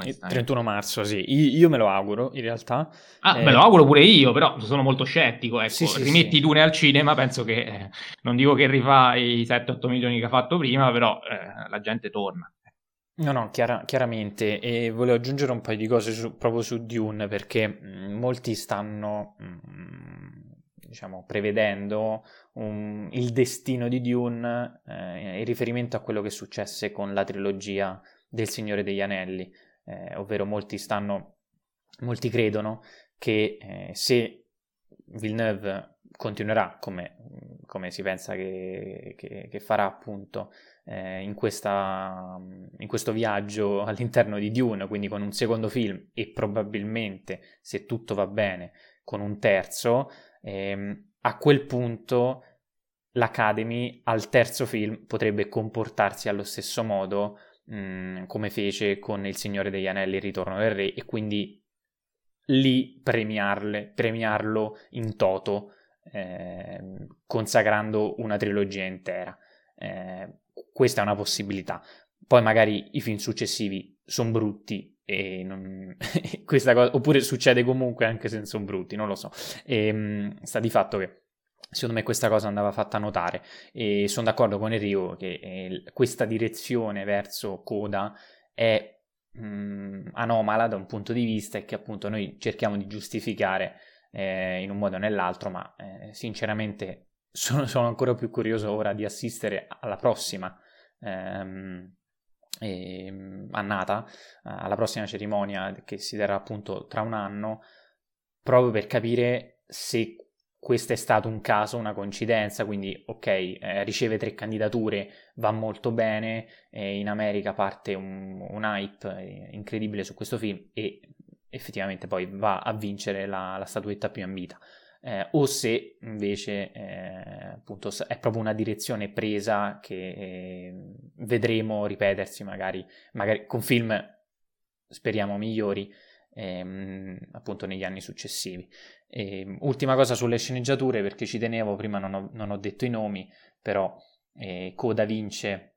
Il 31 marzo, sì. Io me lo auguro, in realtà. Ah, eh... me lo auguro pure io, però sono molto scettico. Ecco. Sì, sì, Rimetti sì. Dune al cinema, penso che... Eh, non dico che rifà i 7-8 milioni che ha fatto prima, però eh, la gente torna. No, no, chiara, chiaramente. E volevo aggiungere un paio di cose su, proprio su Dune, perché mh, molti stanno, mh, diciamo, prevedendo un, il destino di Dune eh, in riferimento a quello che successe con la trilogia del Signore degli Anelli eh, ovvero molti stanno, molti credono che eh, se Villeneuve continuerà come, come si pensa che, che, che farà appunto eh, in, questa, in, questo viaggio all'interno di Dune, quindi con un secondo film e probabilmente, se tutto va bene, con un terzo, ehm, a quel punto l'Academy al terzo film potrebbe comportarsi allo stesso modo mh, mm, come fece con Il Signore degli Anelli, Il Ritorno del Re, e quindi lì premiarlo in toto, eh, consacrando una trilogia intera. Eh, questa è una possibilità. Poi magari i film successivi sono brutti e non... (laughs) questa cosa... oppure succede comunque anche se sono brutti, non lo so. E, mh, sta di fatto che Secondo me questa cosa andava fatta notare e sono d'accordo con Enrico che eh, questa direzione verso coda è mh, mm, anomala da un punto di vista e che appunto noi cerchiamo di giustificare eh, in un modo o nell'altro, ma eh, sinceramente sono, sono, ancora più curioso ora di assistere alla prossima ehm, eh, annata, alla prossima cerimonia che si terrà appunto tra un anno, proprio per capire se questo è stato un caso, una coincidenza, quindi ok, eh, riceve tre candidature, va molto bene, eh, in America parte un, un, hype eh, incredibile su questo film e effettivamente poi va a vincere la, la statuetta più ambita. Eh, o se invece eh, appunto è proprio una direzione presa che eh, vedremo ripetersi magari, magari con film speriamo migliori ehm, appunto negli anni successivi. E, ehm, ultima cosa sulle sceneggiature, perché ci tenevo, prima non ho, non ho detto i nomi, però eh, Coda vince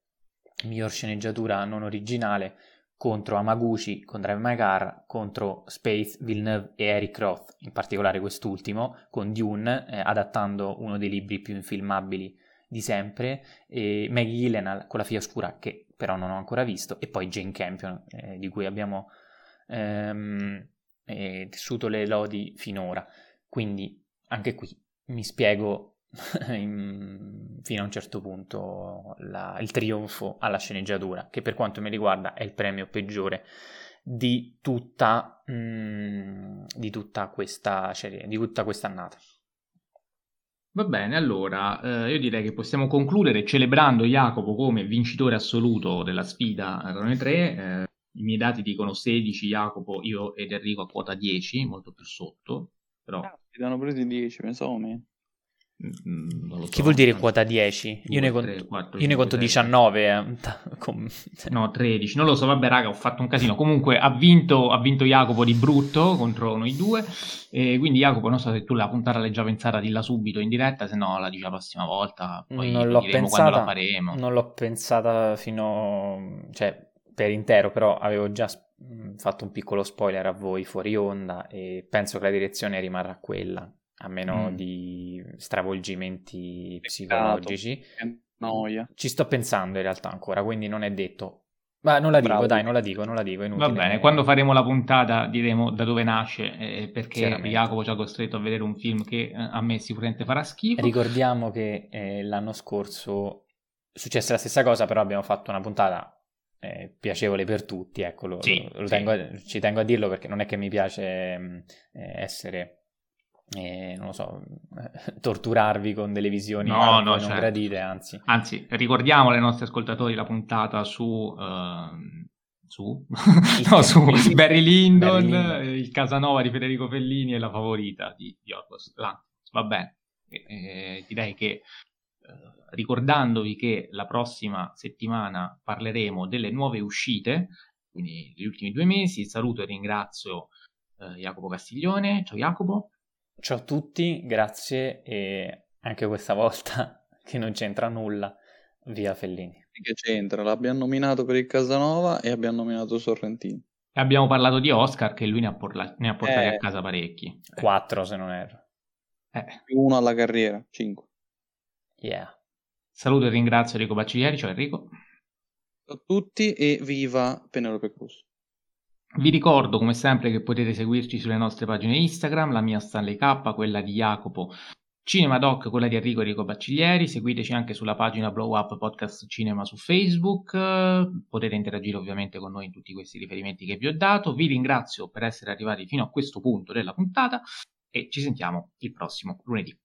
miglior sceneggiatura non originale contro Amaguchi con Drive My Car, contro Space, Villeneuve e Eric Roth, in particolare quest'ultimo, con Dune, eh, adattando uno dei libri più infilmabili di sempre, e Maggie Gyllenhaal con La figlia oscura, che però non ho ancora visto, e poi Jane Campion, eh, di cui abbiamo ehm, e tessuto le lodi finora. Quindi anche qui mi spiego (laughs) fino a un certo punto la, il trionfo alla sceneggiatura, che per quanto mi riguarda è il premio peggiore di tutta, mh, mm, di tutta questa serie, di tutta questa annata. Va bene, allora eh, io direi che possiamo concludere celebrando Jacopo come vincitore assoluto della sfida Rone 3. Eh, i miei dati dicono 16 Jacopo, io ed Enrico a quota 10, molto più sotto. Però... Ah, ti hanno presi 10, pensavo meno. Mm, so, che vuol dire quota 10? 2, io ne conto, 3, 4, io ne conto 19. Eh. (laughs) (laughs) no, 13. Non lo so, vabbè, raga, ho fatto un casino. Comunque ha vinto, ha vinto Jacopo di brutto contro noi due. E quindi, Jacopo, non so se tu la puntata l'hai già pensata, dilla subito in diretta, se no la dici la prossima volta. Poi non l'ho pensata, quando la faremo. Non l'ho pensata fino. cioè, per intero, però avevo già fatto un piccolo spoiler a voi fuori onda e penso che la direzione rimarrà quella, a meno mm. di stravolgimenti psicologici. Noia. Ci sto pensando in realtà ancora, quindi non è detto. Ma non la dico, Bravo. dai, non la dico, non la dico. Va bene, quando faremo la puntata diremo da dove nasce, eh, perché Jacopo ci ha costretto a vedere un film che eh, a me sicuramente farà schifo. Ricordiamo che eh, l'anno scorso successe la stessa cosa, però abbiamo fatto una puntata eh, piacevole per tutti, ecco, lo, sì, lo, tengo a, ci tengo a dirlo perché non è che mi piace mm, eh, essere, eh, non lo so, (laughs) torturarvi con delle visioni no, no, non certo. gradite, anzi. Anzi, ricordiamo ai nostri ascoltatori la puntata su... Uh, su, (laughs) no, su Barry Lyndon, Barry Lyndon, il Casanova di Federico Fellini e la favorita di, di Orgos Va bene, eh, direi che ricordandovi che la prossima settimana parleremo delle nuove uscite, quindi gli ultimi due mesi. Saluto e ringrazio eh, Jacopo Castiglione. Ciao Jacopo. Ciao a tutti, grazie e anche questa volta (laughs) che non c'entra nulla, via Fellini. Che c'entra? L'abbiamo nominato per il Casanova e abbiamo nominato Sorrentino. E abbiamo parlato di Oscar che lui ne ha, porla- ne ha portati eh, a casa parecchi. Quattro se non erro. Eh. Uno alla carriera, cinque. Yeah. Saluto e ringrazio Enrico Bacciglieri, ciao Enrico. Ciao a tutti e viva Penelope Cruz. Vi ricordo come sempre che potete seguirci sulle nostre pagine Instagram, la mia Stanley K, quella di Jacopo, Cinemadoc, quella di Enrico Enrico Bacciglieri, seguiteci anche sulla pagina Blow Up Podcast Cinema su Facebook, potete interagire ovviamente con noi in tutti questi riferimenti che vi ho dato, vi ringrazio per essere arrivati fino a questo punto della puntata e ci sentiamo il prossimo lunedì.